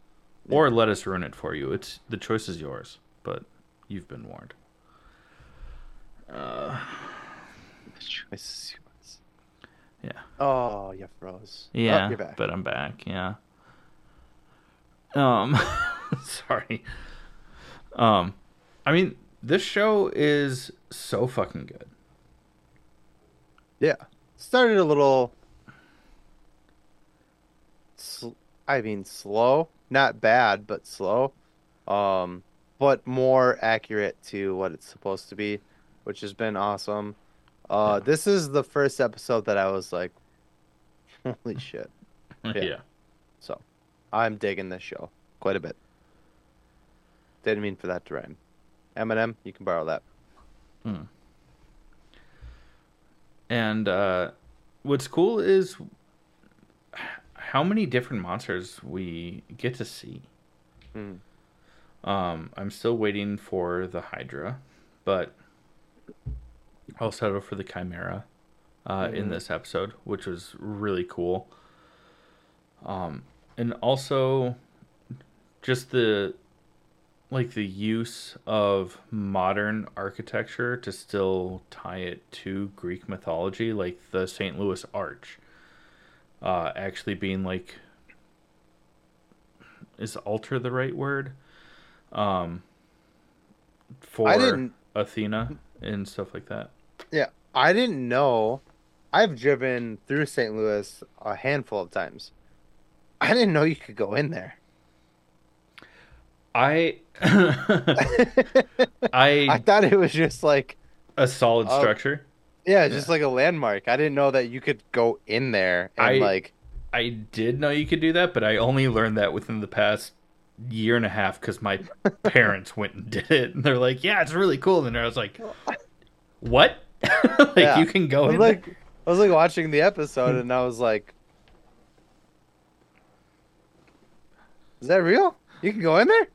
or let us ruin it for you. It's the choice is yours, but you've been warned. Uh, yeah, Oh, you froze. Oh, yeah, you're back. but I'm back. Yeah. Um, *laughs* sorry. Um, I mean, this show is so fucking good. Yeah. Started a little. Sl- I mean, slow. Not bad, but slow. Um, but more accurate to what it's supposed to be, which has been awesome. Uh, Yeah. this is the first episode that I was like, holy *laughs* shit. yeah. So, I'm digging this show quite a bit. Didn't mean for that to rhyme. Eminem, you can borrow that. Hmm. And uh, what's cool is how many different monsters we get to see. Hmm. Um, I'm still waiting for the Hydra, but I'll settle for the Chimera uh, in Mhm. this episode, which was really cool. Um, and also just the like the use of modern architecture to still tie it to Greek mythology, like the St. Louis Arch, uh, actually being like is altar the right word? Um, for Athena and stuff like that. Yeah, I didn't know. I've driven through St. Louis a handful of times. I didn't know you could go in there. I *laughs* I *laughs* I thought it was just like, a solid Oh. structure. yeah, just like a landmark. I didn't know that you could go in there and I- like, I did know you could do that, but I only learned that within the past year and a half because my *laughs* parents went and did it, and they're like, "Yeah, it's really cool." And I was like, "What? *laughs* like Yeah. you can go I like, I was like watching the episode hmm. and I was like, is that real? You can go in there?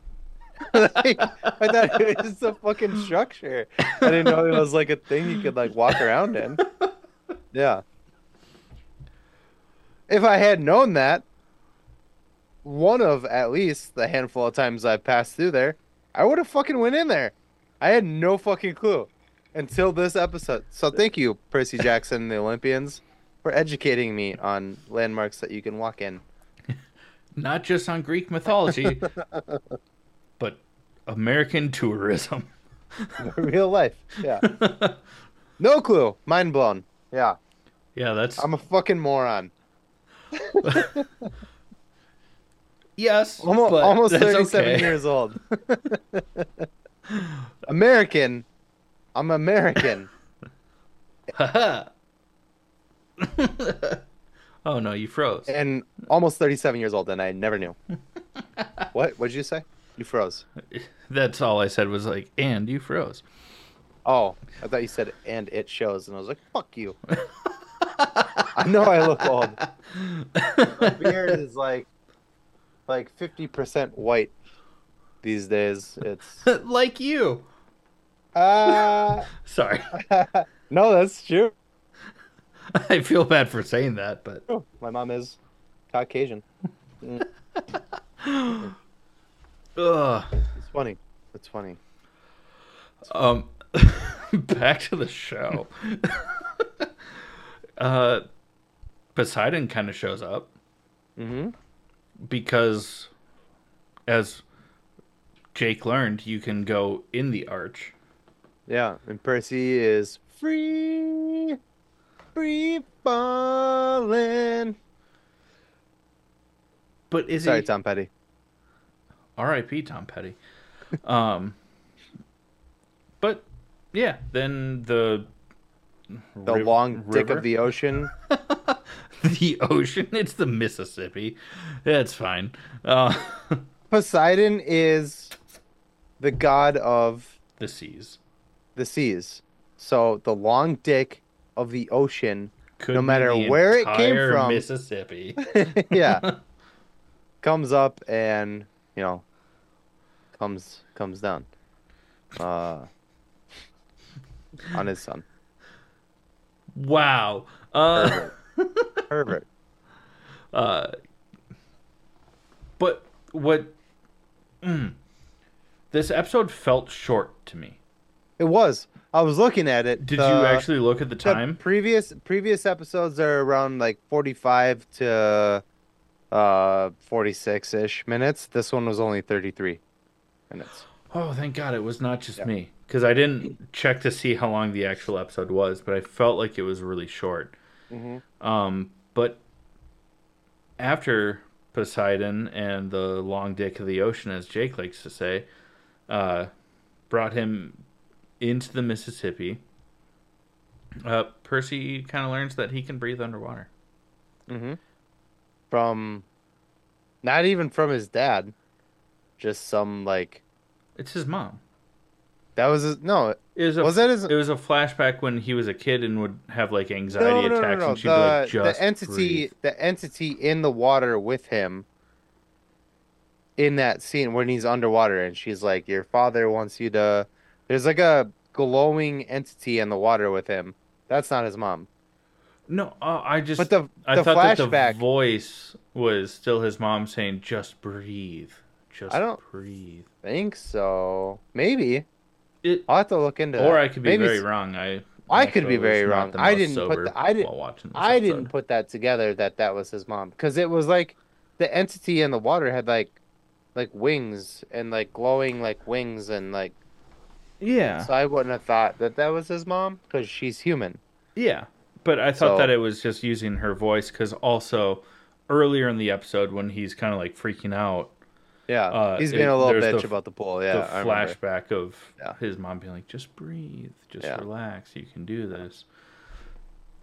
*laughs* like, I thought it was a fucking structure. I didn't know it was like a thing you could like walk around in. Yeah. If I had known that, one of at least the handful of times I've passed through there, I would have fucking went in there. I had no fucking clue until this episode. So thank you, Percy Jackson and the Olympians, for educating me on landmarks that you can walk in. *laughs* not just on Greek mythology, *laughs* but American tourism. *laughs* Real life. Yeah. No clue. Mind blown. Yeah. Yeah, that's I'm a fucking moron. yes, Almost, almost that's 37 okay. years old. American. I'm American. *laughs* Oh no, you froze. and almost 37 years old, and I never knew. *laughs* what? What did you say? You froze. *laughs* That's all I said was like, and you froze. Oh, I thought you said, and it shows. And I was like, fuck you. I know I look old. My beard is like, like 50% white these days. It's, like you. Uh, *laughs* Sorry. *laughs* no, that's true. I feel bad for saying that, but My mom is Caucasian. *sighs* ugh. It's funny. It's funny. Um, *laughs* back to the show. uh, Poseidon kind of shows up Mm-hmm. because, as Jake learned, you can go in the arch. Yeah, and Percy is free, free falling. But is Sorry, he? Tom Petty. R.I.P. Tom Petty. *laughs* um, but yeah, then the The riv- long dick of the ocean. *laughs* the ocean. It's the Mississippi. That's fine. Uh, *laughs* Poseidon is the god of the seas. The seas. So the long dick of the ocean, Could No matter where it came from. Mississippi. *laughs* *laughs* yeah, comes up and you know comes comes down. Uh, on his son. wow. Uh, Pervert. Pervert. *laughs* uh, but what? Mm, this episode felt short to me. It was. I was looking at it. Did The- you actually look at the the time? previous previous episodes are around like 45 to uh 46 ish minutes. This one was only 33 minutes. Oh, thank God it was not just Yeah. me. Because I didn't check to see how long the actual episode was, but I felt like it was really short. Mm-hmm. Um, but after Poseidon and the long dick of the ocean, as Jake likes to say, uh, brought him into the Mississippi, uh, Percy kind of learns that he can breathe underwater. Mm-hmm. From not even from his dad, just some like It's his mom. that was his, no. It was, a, Was that his- It was a flashback when he was a kid and would have like anxiety No, no, no, attacks, no, and she'd The, be like, "Just the entity, breathe." the entity in the water with him. In that scene when he's underwater and she's like, "Your father wants you to." There's like a glowing entity in the water with him. That's not his mom. No, uh, I just But the I the thought that the flashback. voice was still his mom saying, "Just breathe, just breathe. I don't- breathe." think so. Maybe It, I'll have to look into that. or I could be Maybe very wrong. I I could be very wrong. I didn't put the- I didn't- I episode. didn't put that together that that was his mom because it was like the entity in the water had like like wings and like glowing like wings and like Yeah, so I wouldn't have thought that that was his mom because she's human. yeah, but I thought So- that it was just using her voice because also earlier in the episode when he's kind of like freaking out, Yeah, Uh, he's it- being a little bitch the- about the pool. Yeah, the flashback of Yeah. his mom being like, "Just breathe, just Yeah. relax, you can do this."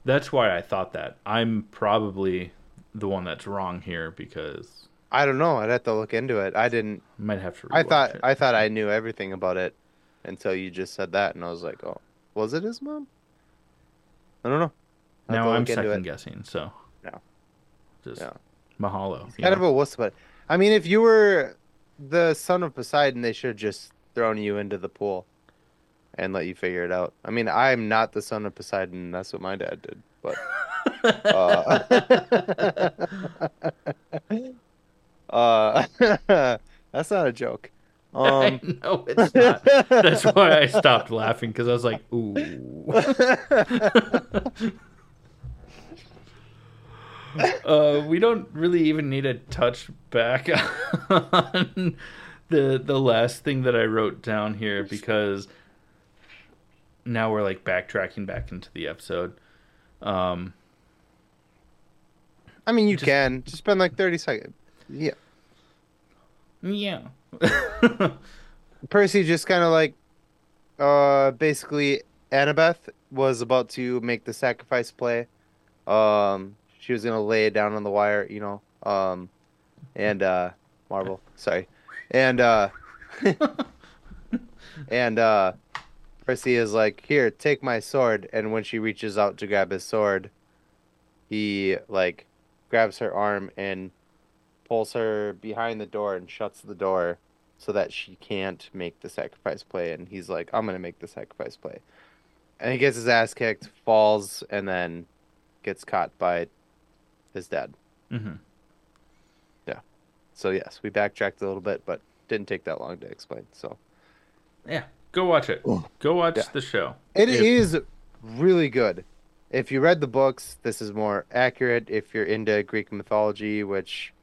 That's why I thought that. I'm probably the one that's wrong here because I don't know. I'd have to look into it. I didn't. Might have to. I thought it. I thought I knew everything about it until you just said that, and I was like, oh, was it his mom? I don't know. I'll now I'm second guessing. So Yeah. just Yeah. mahalo. kind of a wuss about it. I mean, if you were the son of Poseidon, they should have just thrown you into the pool and let you figure it out. I mean, I'm not the son of Poseidon. That's what my dad did. But uh, *laughs* uh, *laughs* that's not a joke. *laughs* Um, no, it's not. *laughs* That's why I stopped laughing because I was like, "Ooh." *laughs* uh, we don't really even need to touch back on the the last thing that I wrote down here because now we're like backtracking back into the episode. Um, I mean, you Just- can just spend like 30 seconds. Yeah. yeah. *laughs* Percy just kind of like, uh, basically, Annabeth was about to make the sacrifice play. Um, she was gonna lay it down on the wire, you know. Um, and uh, Marvel, sorry, and uh, *laughs* and uh, Percy is like, "Here, take my sword." And when she reaches out to grab his sword, he like grabs her arm and pulls her behind the door and shuts the door so that she can't make the sacrifice play. And he's like, I'm gonna make the sacrifice play. And he gets his ass kicked, falls, and then gets caught by his dad. Mm-hmm. Yeah. So yes, we backtracked a little bit, but didn't take that long to explain. So Yeah. Go watch it. Go watch Yeah. the show. it If- is really good. If you read the books, this is more accurate. If you're into Greek mythology, which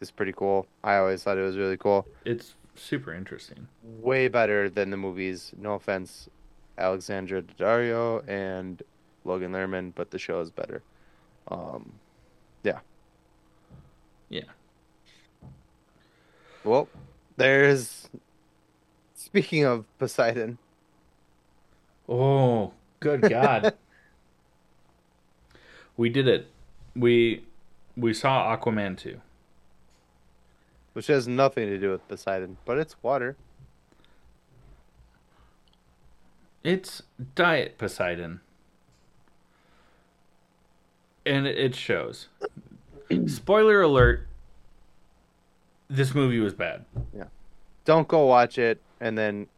is pretty cool, I always thought it was really cool. It's super interesting. way better than the movies. No offense, Alexandra Daddario and Logan Lerman, but the show is better. Um, yeah. Yeah. Well, there's. Speaking of Poseidon, Oh, good God. *laughs* we did it. We we saw Aquaman 2. Which has nothing to do with Poseidon, but it's water. It's Diet Poseidon. And it shows. *clears throat* Spoiler alert. This movie was bad. Yeah. Don't go watch it, and then,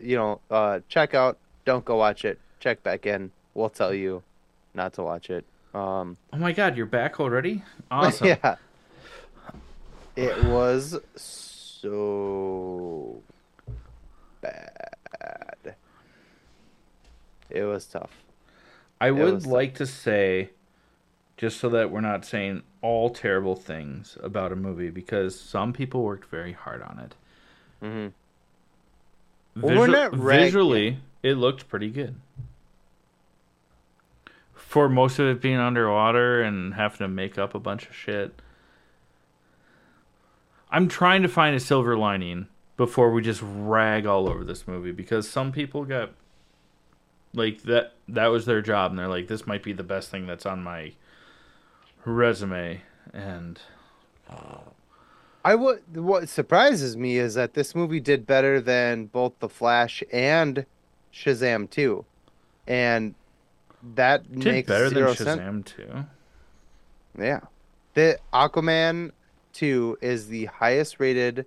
you know, uh, check out. Don't go watch it. Check back in. We'll tell you not to watch it. Um, Oh my god, you're back already? *laughs* Awesome. yeah. It was so bad. It was tough. I would like to say, just so that we're not saying all terrible things about a movie, because some people worked very hard on it. Mm-hmm. Well, we're not visually, it looked pretty good. For most of it being underwater and having to make up a bunch of shit. I'm trying to find a silver lining before we just rag all over this movie because some people got like that that was their job and they're like this might be the best thing that's on my resume and I would. What surprises me is that this movie did better than both The Flash and Shazam 2, and that did makes better than zero sense. Shazam too. Yeah. The Aquaman 2 is the highest rated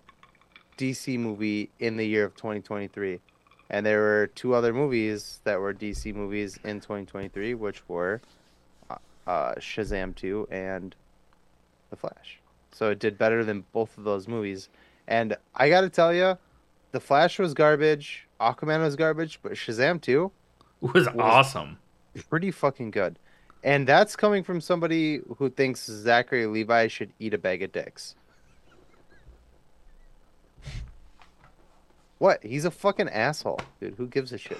DC movie in the year of 2023. And there were two other movies that were DC movies in 2023, which were uh, uh, Shazam 2 and The Flash. So it did better than both of those movies. And I got to tell you, The Flash was garbage, Aquaman was garbage, but Shazam 2 was awesome. pretty fucking good. And that's coming from somebody who thinks Zachary Levi should eat a bag of dicks. What? He's a fucking asshole, dude. Who gives a shit?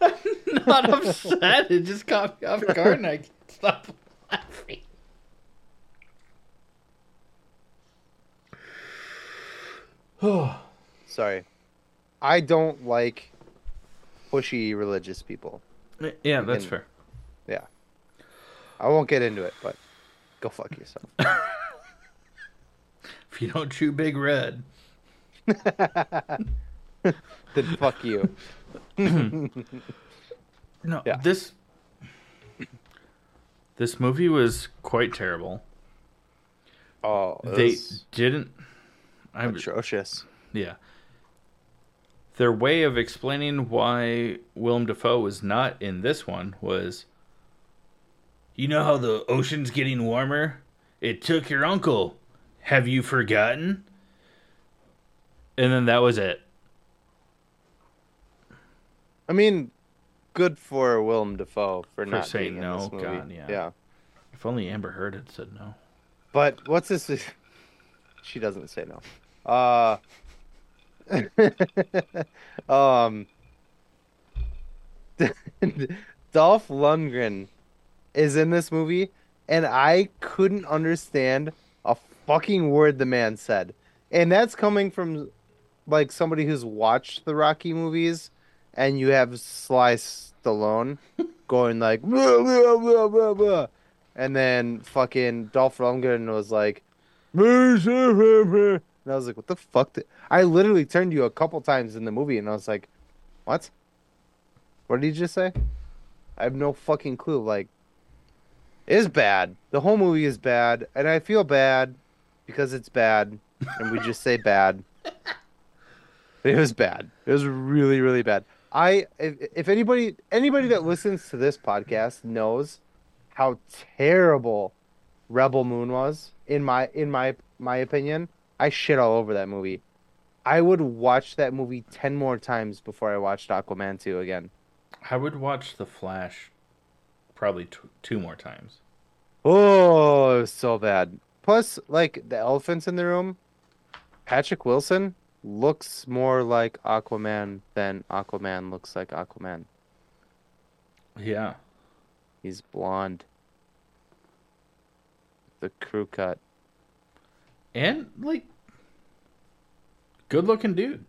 I'm *laughs* Not upset. It just caught me off guard and I can't stop laughing. *sighs* Sorry. I don't like pushy religious people. yeah, that's can- fair. I won't get into it, but go fuck yourself. *laughs* If you don't chew big red. *laughs* then fuck you. *clears throat* No, Yeah. this this movie was quite terrible. Oh, They didn't I atrocious. yeah. Their way of explaining why Willem Dafoe was not in this one was You know how the ocean's getting warmer? It took your uncle. Have you forgotten? And then that was it. I mean, good for Willem Dafoe for, not saying being in no, this movie. God, yeah. yeah. If only Amber Heard had said no. But what's this? *laughs* She doesn't say no. Uh, *laughs* um, *laughs* Dolph Lundgren is in this movie, and I couldn't understand a fucking word the man said. And that's coming from like somebody who's watched the Rocky movies, and you have Sly Stallone *laughs* going like, blah, blah, blah, blah, and then fucking Dolph Lundgren was like, and I was like, what the fuck? Did... I literally turned to you a couple times in the movie, and I was like, what? What did he just say? I have no fucking clue. Like, is bad. The whole movie is bad, and I feel bad because it's bad, and we just say bad. *laughs* It was bad. It was really, really bad. I if, if anybody anybody that listens to this podcast knows how terrible Rebel Moon was in my in my my opinion, I shit all over that movie. I would watch that movie 10 more times before I watched Aquaman 2 again. I would watch The Flash probably t- two more times. Oh, it was so bad. Plus, like the elephants in the room, Patrick Wilson looks more like Aquaman than Aquaman looks like Aquaman. Yeah. He's blonde. The crew cut. And like good looking dude.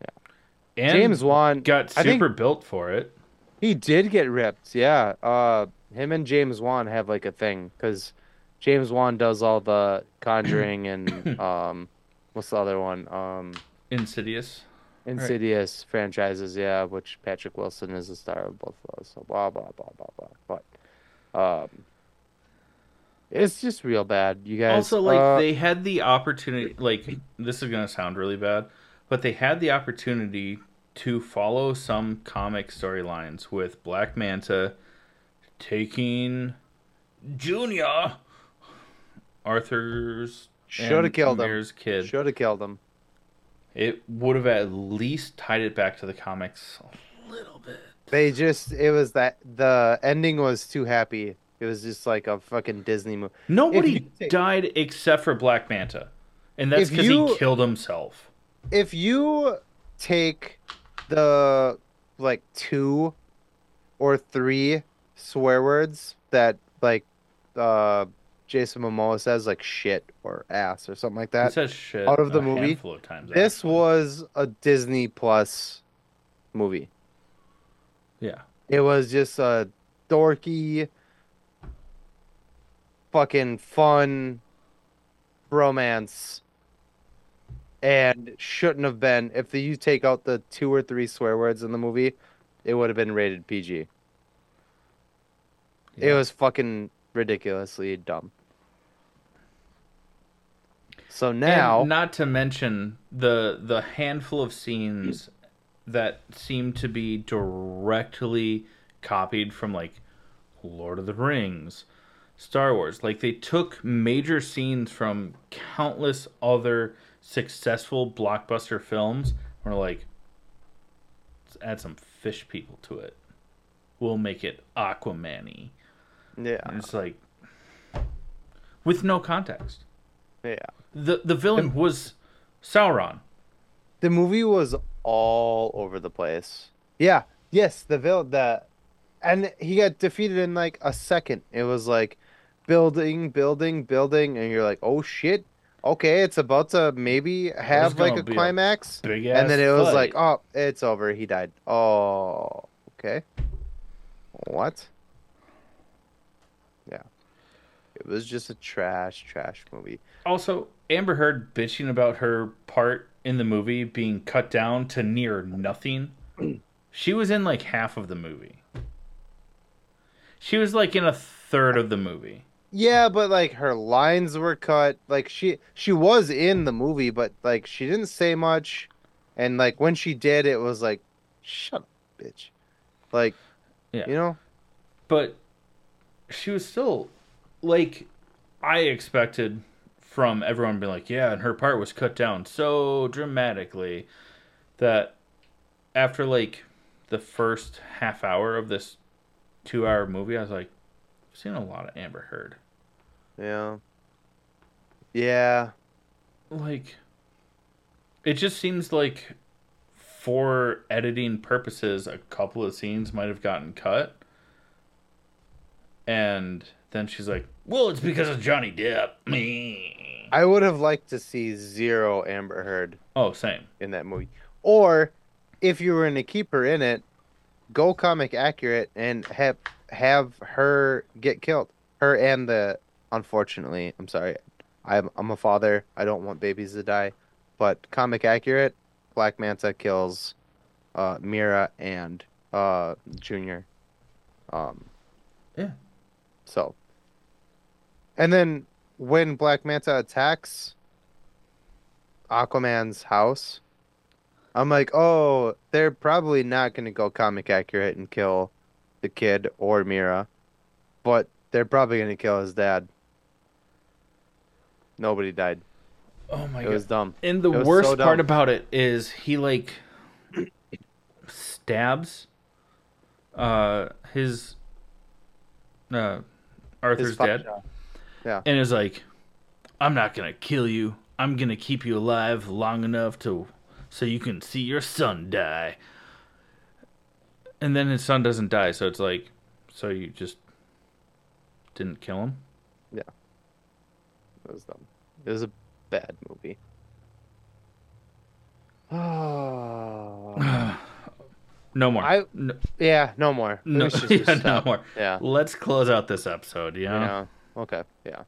Yeah. And James Wan got I think super built for it. He did get ripped. Yeah. Uh, him and James Wan have like a thing because James Wan does all the Conjuring and *coughs* um, what's the other one? Um, Insidious. Insidious franchises, yeah, which Patrick Wilson is the star of both of those. So blah blah blah blah blah. But um, it's just real bad, you guys. Also, like Uh, they had the opportunity. Like this is gonna sound really bad, but they had the opportunity to follow some comic storylines with Black Manta taking Junior, Arthur's Shoulda and killed him. Kid. should have killed him. It would have at least tied it back to the comics a little bit. They just it was that the ending was too happy. It was just like a fucking Disney movie. Nobody take- died except for Black Manta, and that's because he killed himself. If you take the like two or three swear words that like uh Jason Momoa says like shit or ass or something like that. He says shit out of the movie, of times, This was a Disney Plus movie. yeah. It was just a dorky, fucking fun romance, and shouldn't have been. If the, you take out the two or three swear words in the movie, it would have been rated PG. It was fucking ridiculously dumb. So now, And not to mention the the handful of scenes that seem to be directly copied from like Lord of the Rings, Star Wars. Like they took major scenes from countless other successful blockbuster films We're like, let's add some fish people to it. We'll make it Aquaman-y. Yeah. And it's like with no context. Yeah. The the villain was Sauron. The movie was all over the place. Yeah. Yes, the villain the and he got defeated in like a second. It was like building, building, building, and you're like, oh shit. Okay, it's about to maybe have like a be a climax. And then it was fight. like, oh, it's over. He died. Oh, okay. What? Yeah. It was just a trash, trash movie. Also, Amber Heard bitching about her part in the movie being cut down to near nothing. *clears throat* she was in like half of the movie. She was like in a third of the movie. Yeah, but like her lines were cut. Like she she was in the movie, but like she didn't say much. And like when she did, it was like, shut up, bitch. Like, Yeah. you know, But she was still like I expected from everyone being like, yeah, and her part was cut down so dramatically that after like the first half hour of this two hour movie, I was like, seen a lot of Amber Heard. yeah, yeah, like it just seems like for editing purposes a couple of scenes might have gotten cut. And then she's like well it's because of johnny depp. *laughs* Me. I would have liked to see zero Amber Heard oh same. in that movie. Or if you were going to keep her in it, go comic accurate and have have her get killed. Her and the unfortunately, I'm sorry. I'm I'm a father. I don't want babies to die. But comic accurate, Black Manta kills uh Mira and uh Junior. Um Yeah. So and then when Black Manta attacks Aquaman's house, I'm like, oh, they're probably not going to go comic accurate and kill the kid or Mira, but they're probably to kill his dad. Nobody died. oh my It god was dumb. and the worst so part about it is he like stabs uh his uh arthur's His dad father- and is like, "I'm not gonna kill you. I'm gonna keep you alive long enough to so you can see your son die." And then his son doesn't die, so it's like, so you just didn't kill him. Yeah. It was dumb. It was a bad movie. Oh. *sighs* *sighs* No more. I- no, yeah, no more. no, *laughs* yeah, no more. Yeah. Let's close out this episode. Yeah. Yeah. Okay. Yeah.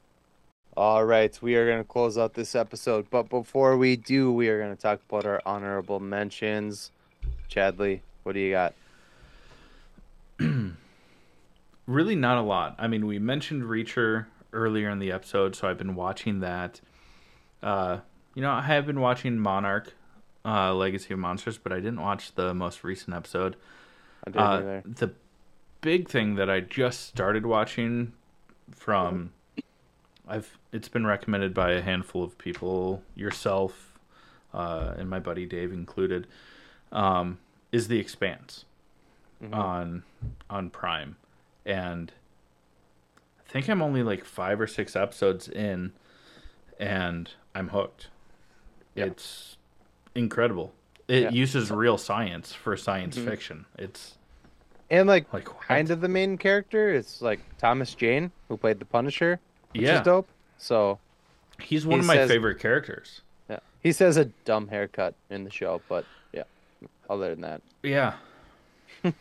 All right. We are going to close out this episode. But before we do, we are going to talk about our honorable mentions. Chadley, what do you got? *clears throat* really not a lot. I mean, we mentioned Reacher earlier in the episode, so I've been watching that. Uh, you know, I have been watching Monarch, uh, Legacy of Monsters, but I didn't watch the most recent episode. I didn't Uh, either. the big thing that I just started watching from I've it's been recommended by a handful of people, yourself, uh, and my buddy Dave included, um, is The Expanse Mhm. on on Prime, and I think I'm only like five or six episodes in, and I'm hooked. Yeah. It's incredible. It Yeah. uses real science for science Mhm. fiction. It's And like like kind of the main character is like Thomas Jane, who played the Punisher, which yeah. is dope. So He's one He of my says- favorite characters. yeah, he says a dumb haircut in the show, but yeah, other than that, Yeah. *laughs*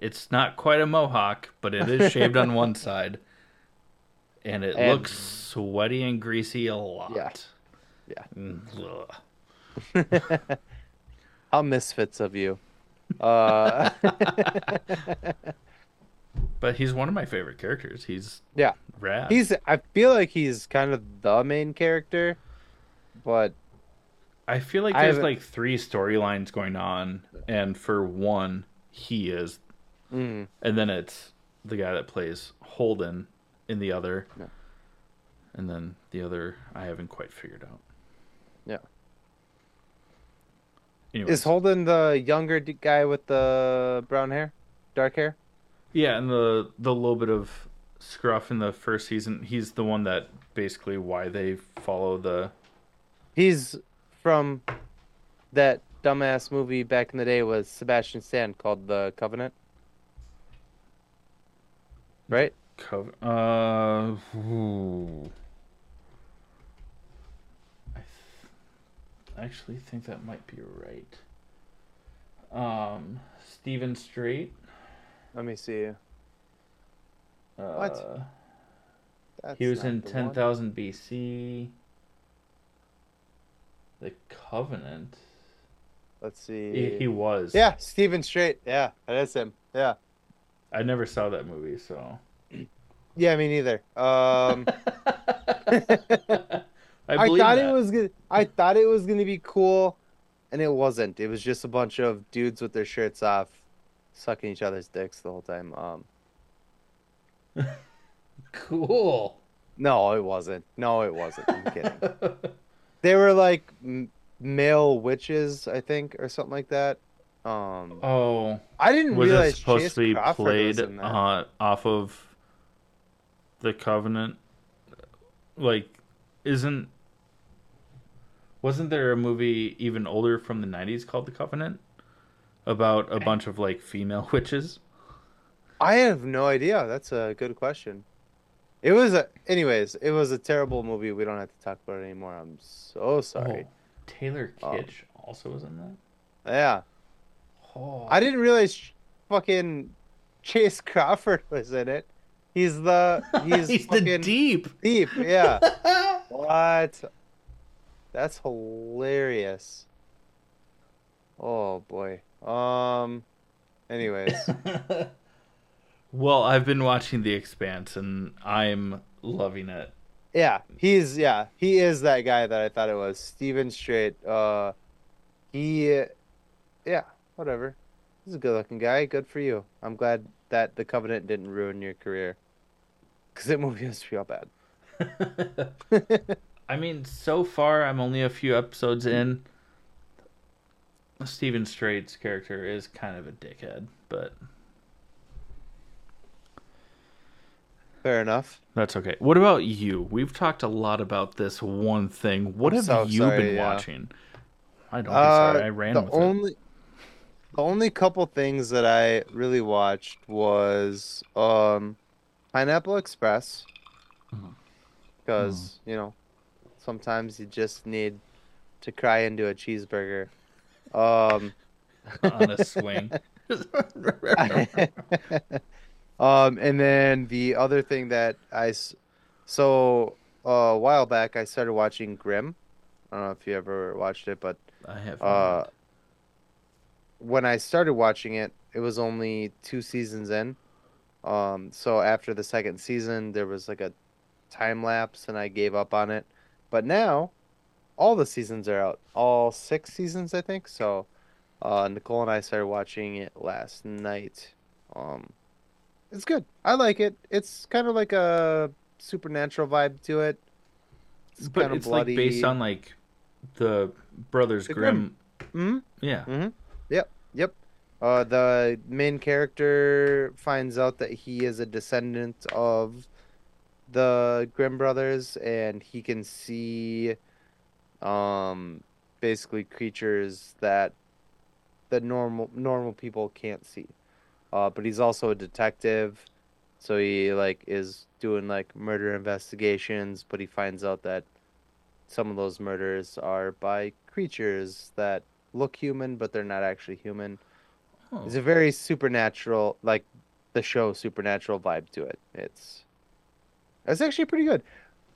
it's not quite a mohawk, but it is shaved on one *laughs* side. And it And- looks sweaty and greasy a lot. Yeah. Yeah. Mm, *laughs* how misfits of you. Uh, But he's one of my favorite characters. He's yeah, rad. he's. I feel like he's kind of the main character, but I feel like there's like three storylines going on, and for one, he is, Mm. and then it's the guy that plays Holden in the other, Yeah. and then the other I haven't quite figured out. Yeah. Anyways, Is Holden the younger guy with the brown hair, dark hair? yeah, and the the little bit of scruff in the first season, he's the one that basically why they follow the He's from that dumbass movie back in the day with Sebastian Stan called The Covenant. Right? cover. Uh, ooh. I th- actually think that might be right. Um, Steven Strait. Let me see. Uh, What? That's He was in the ten one. thousand BC. The Covenant. Let's see. He, he was. Yeah, Steven Strait. Yeah, that is him. Yeah. I never saw that movie, so. *clears throat* Yeah, me neither. Um, *laughs* I, I, thought that. it was gonna. I thought it was gonna be cool, and it wasn't. It was just a bunch of dudes with their shirts off, sucking each other's dicks the whole time. Um, *laughs* cool. no, it wasn't. No, it wasn't. I'm kidding. *laughs* they were like male witches, I think, or something like that. Um, Oh, I didn't was it realize supposed Chase to be Crawford played was in that. uh, off of the Covenant? Like, isn't wasn't there a movie even older from the '90s called The Covenant about a bunch of like female *laughs* witches? I have no idea. That's a good question. It was a, anyways. It was a terrible movie. We don't have to talk about it anymore. I'm so sorry. Oh, Taylor Oh. Kitsch also was in that. Yeah, Oh, I didn't realize fucking Chace Crawford was in it. He's the *laughs* he's, He's fucking the deep. deep. Yeah. *laughs* what? That's hilarious. Oh boy. Um. Anyways, *laughs* well, I've been watching The Expanse and I'm loving it. yeah, he's yeah he is that guy that I thought it was. Steven Strait. Uh, he, yeah, whatever. He's a good-looking guy. Good for you. I'm glad that the Covenant didn't ruin your career. Cause that movie was real bad. *laughs* I mean, so far I'm only a few episodes in. Steven Strait's character is kind of a dickhead, but Fair enough. that's okay. What about you? We've talked a lot about this one thing. What I'm have so you sorry, been yeah. watching? I don't Uh, sorry. I ran the with only the only couple things that I really watched was um Pineapple Express Mhm. because you know sometimes you just need to cry into a cheeseburger. Um, *laughs* on a swing. *laughs* *laughs* um, and then the other thing that I so uh, a while back I started watching Grimm. I don't know if you ever watched it, but I have. Uh, when I started watching it, it was only two seasons in. Um, so after the second season, there was like a time lapse, and I gave up on it. But now, all the seasons are out, all six seasons, I think. So, uh, Nicole and I started watching it last night. Um, it's good. I like it. It's kind of like a supernatural vibe to it. It's but kind of it's bloody. like based on like the Brothers The Grimm. Mhm. Yeah. Mm-hmm. Yep. Yep. Uh, the main character finds out that he is a descendant of the Grimm brothers, and he can see, um, basically creatures that that normal normal people can't see. Uh, but he's also a detective, so he like is doing like murder investigations. But he finds out that some of those murders are by creatures that look human, but they're not actually human. Oh. It's a very supernatural, like the show Supernatural vibe to it. It's it's actually pretty good.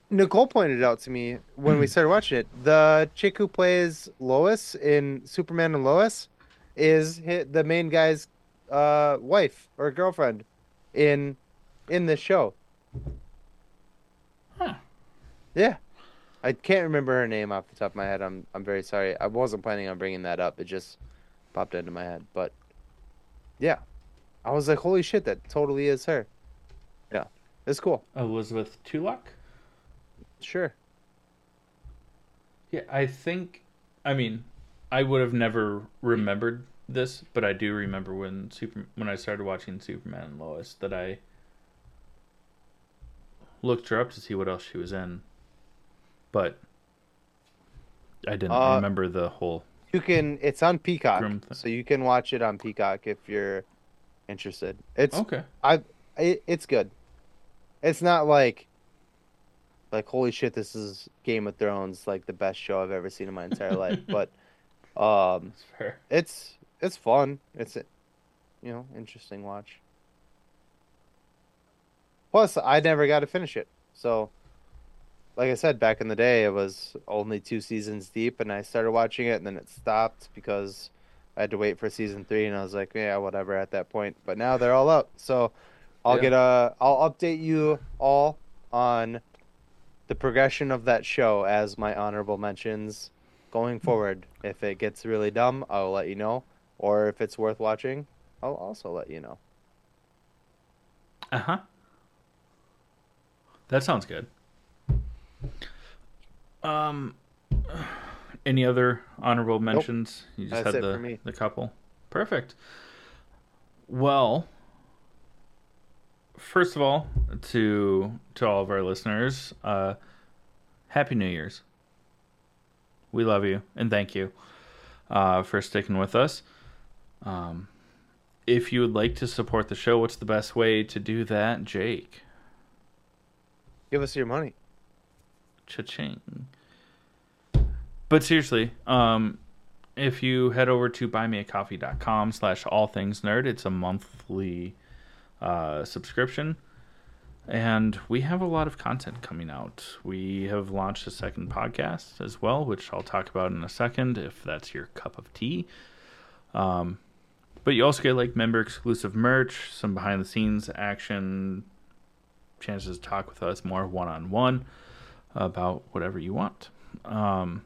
Nicole pointed out to me when we *clears throat* started watching it. The chick who plays Lois in Superman and Lois is the main guy's uh, wife or girlfriend in in the show. Huh. Yeah, I can't remember her name off the top of my head. I'm I'm very sorry. I wasn't planning on bringing that up. It just popped into my head. But yeah, I was like, holy shit, that totally is her. Yeah, it's cool. Elizabeth Tulloch. Sure. Yeah, I think. I mean, I would have never remembered this, but I do remember when super when I started watching Superman and Lois that I looked her up to see what else she was in, but I didn't Uh, remember the whole. You can. It's on Peacock, so you can watch it on Peacock if you're interested. It's Okay. I. it, it's good. It's not like like holy shit, this is Game of Thrones, like the best show I've ever seen in my entire life. *laughs* But um, it's it's fun. It's you know interesting watch. Plus, I never got to finish it. So, like I said, back in the day, it was only two seasons deep, and I started watching it, and then it stopped because I had to wait for season three, and I was like, yeah, whatever at that point. But now they're all up, so I'll Yeah. get a, I'll update you all on the progression of that show as my honorable mentions going forward. If it gets really dumb, I'll let you know, or if it's worth watching, I'll also let you know. Uh huh. That sounds good. Um, *sighs* any other honorable mentions? You just That's had the the couple. Perfect. Well, first of all, to to all of our listeners, uh, happy New Year's. We love you and thank you uh, for sticking with us. Um, if you would like to support the show, what's the best way to do that, Jake? Give us your money. Cha-ching. But seriously, um, if you head over to buymeacoffee.com slash all things nerd, it's a monthly uh, subscription. And we have a lot of content coming out. We have launched a second podcast as well, which I'll talk about in a second if that's your cup of tea. Um, but you also get like member exclusive merch, some behind the scenes action, chances to talk with us more one on one about whatever you want. Um,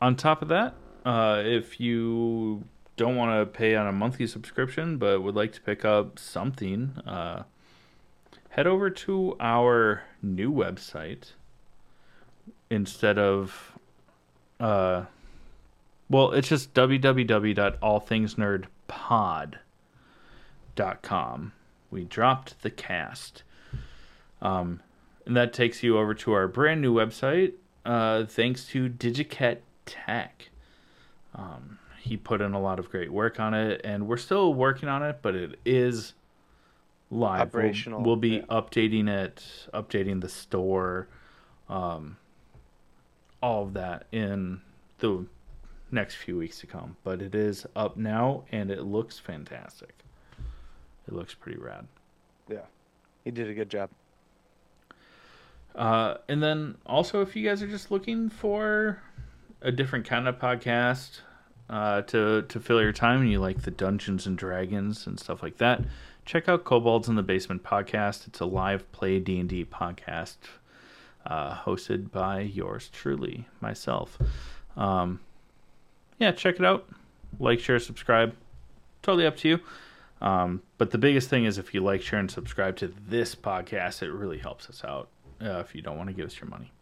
on top of that, uh, if you don't want to pay on a monthly subscription but would like to pick up something, uh, head over to our new website instead of. Uh, well, it's just www.allthingsnerdpod.com. We dropped the cast. Um, and that takes you over to our brand new website, uh, thanks to Digicat Tech. Um, he put in a lot of great work on it, and we're still working on it, but it is live. We'll- Operational, We'll, be yeah. updating it, updating the store, um, all of that in the next few weeks to come. But it is up now, and it looks fantastic. It looks pretty rad. Yeah, he did a good job. Uh, and then also, if you guys are just looking for a different kind of podcast uh, to to fill your time, and you like the Dungeons and Dragons and stuff like that, check out Kobolds in the Basement podcast. It's a live play D and D podcast uh, hosted by yours truly, myself. Um, yeah, check it out. Like, share, subscribe. Totally up to you. Um, but the biggest thing is if you like, share, and subscribe to this podcast, it really helps us out uh, if you don't want to give us your money.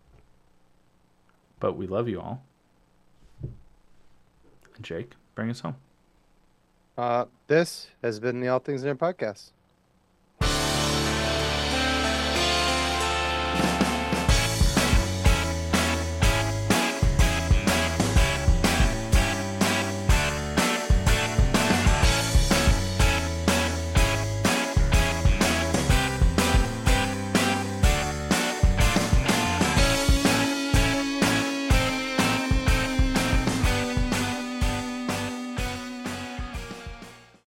But we love you all. Jake, bring us home. Uh, this has been the All Things Nerd podcast.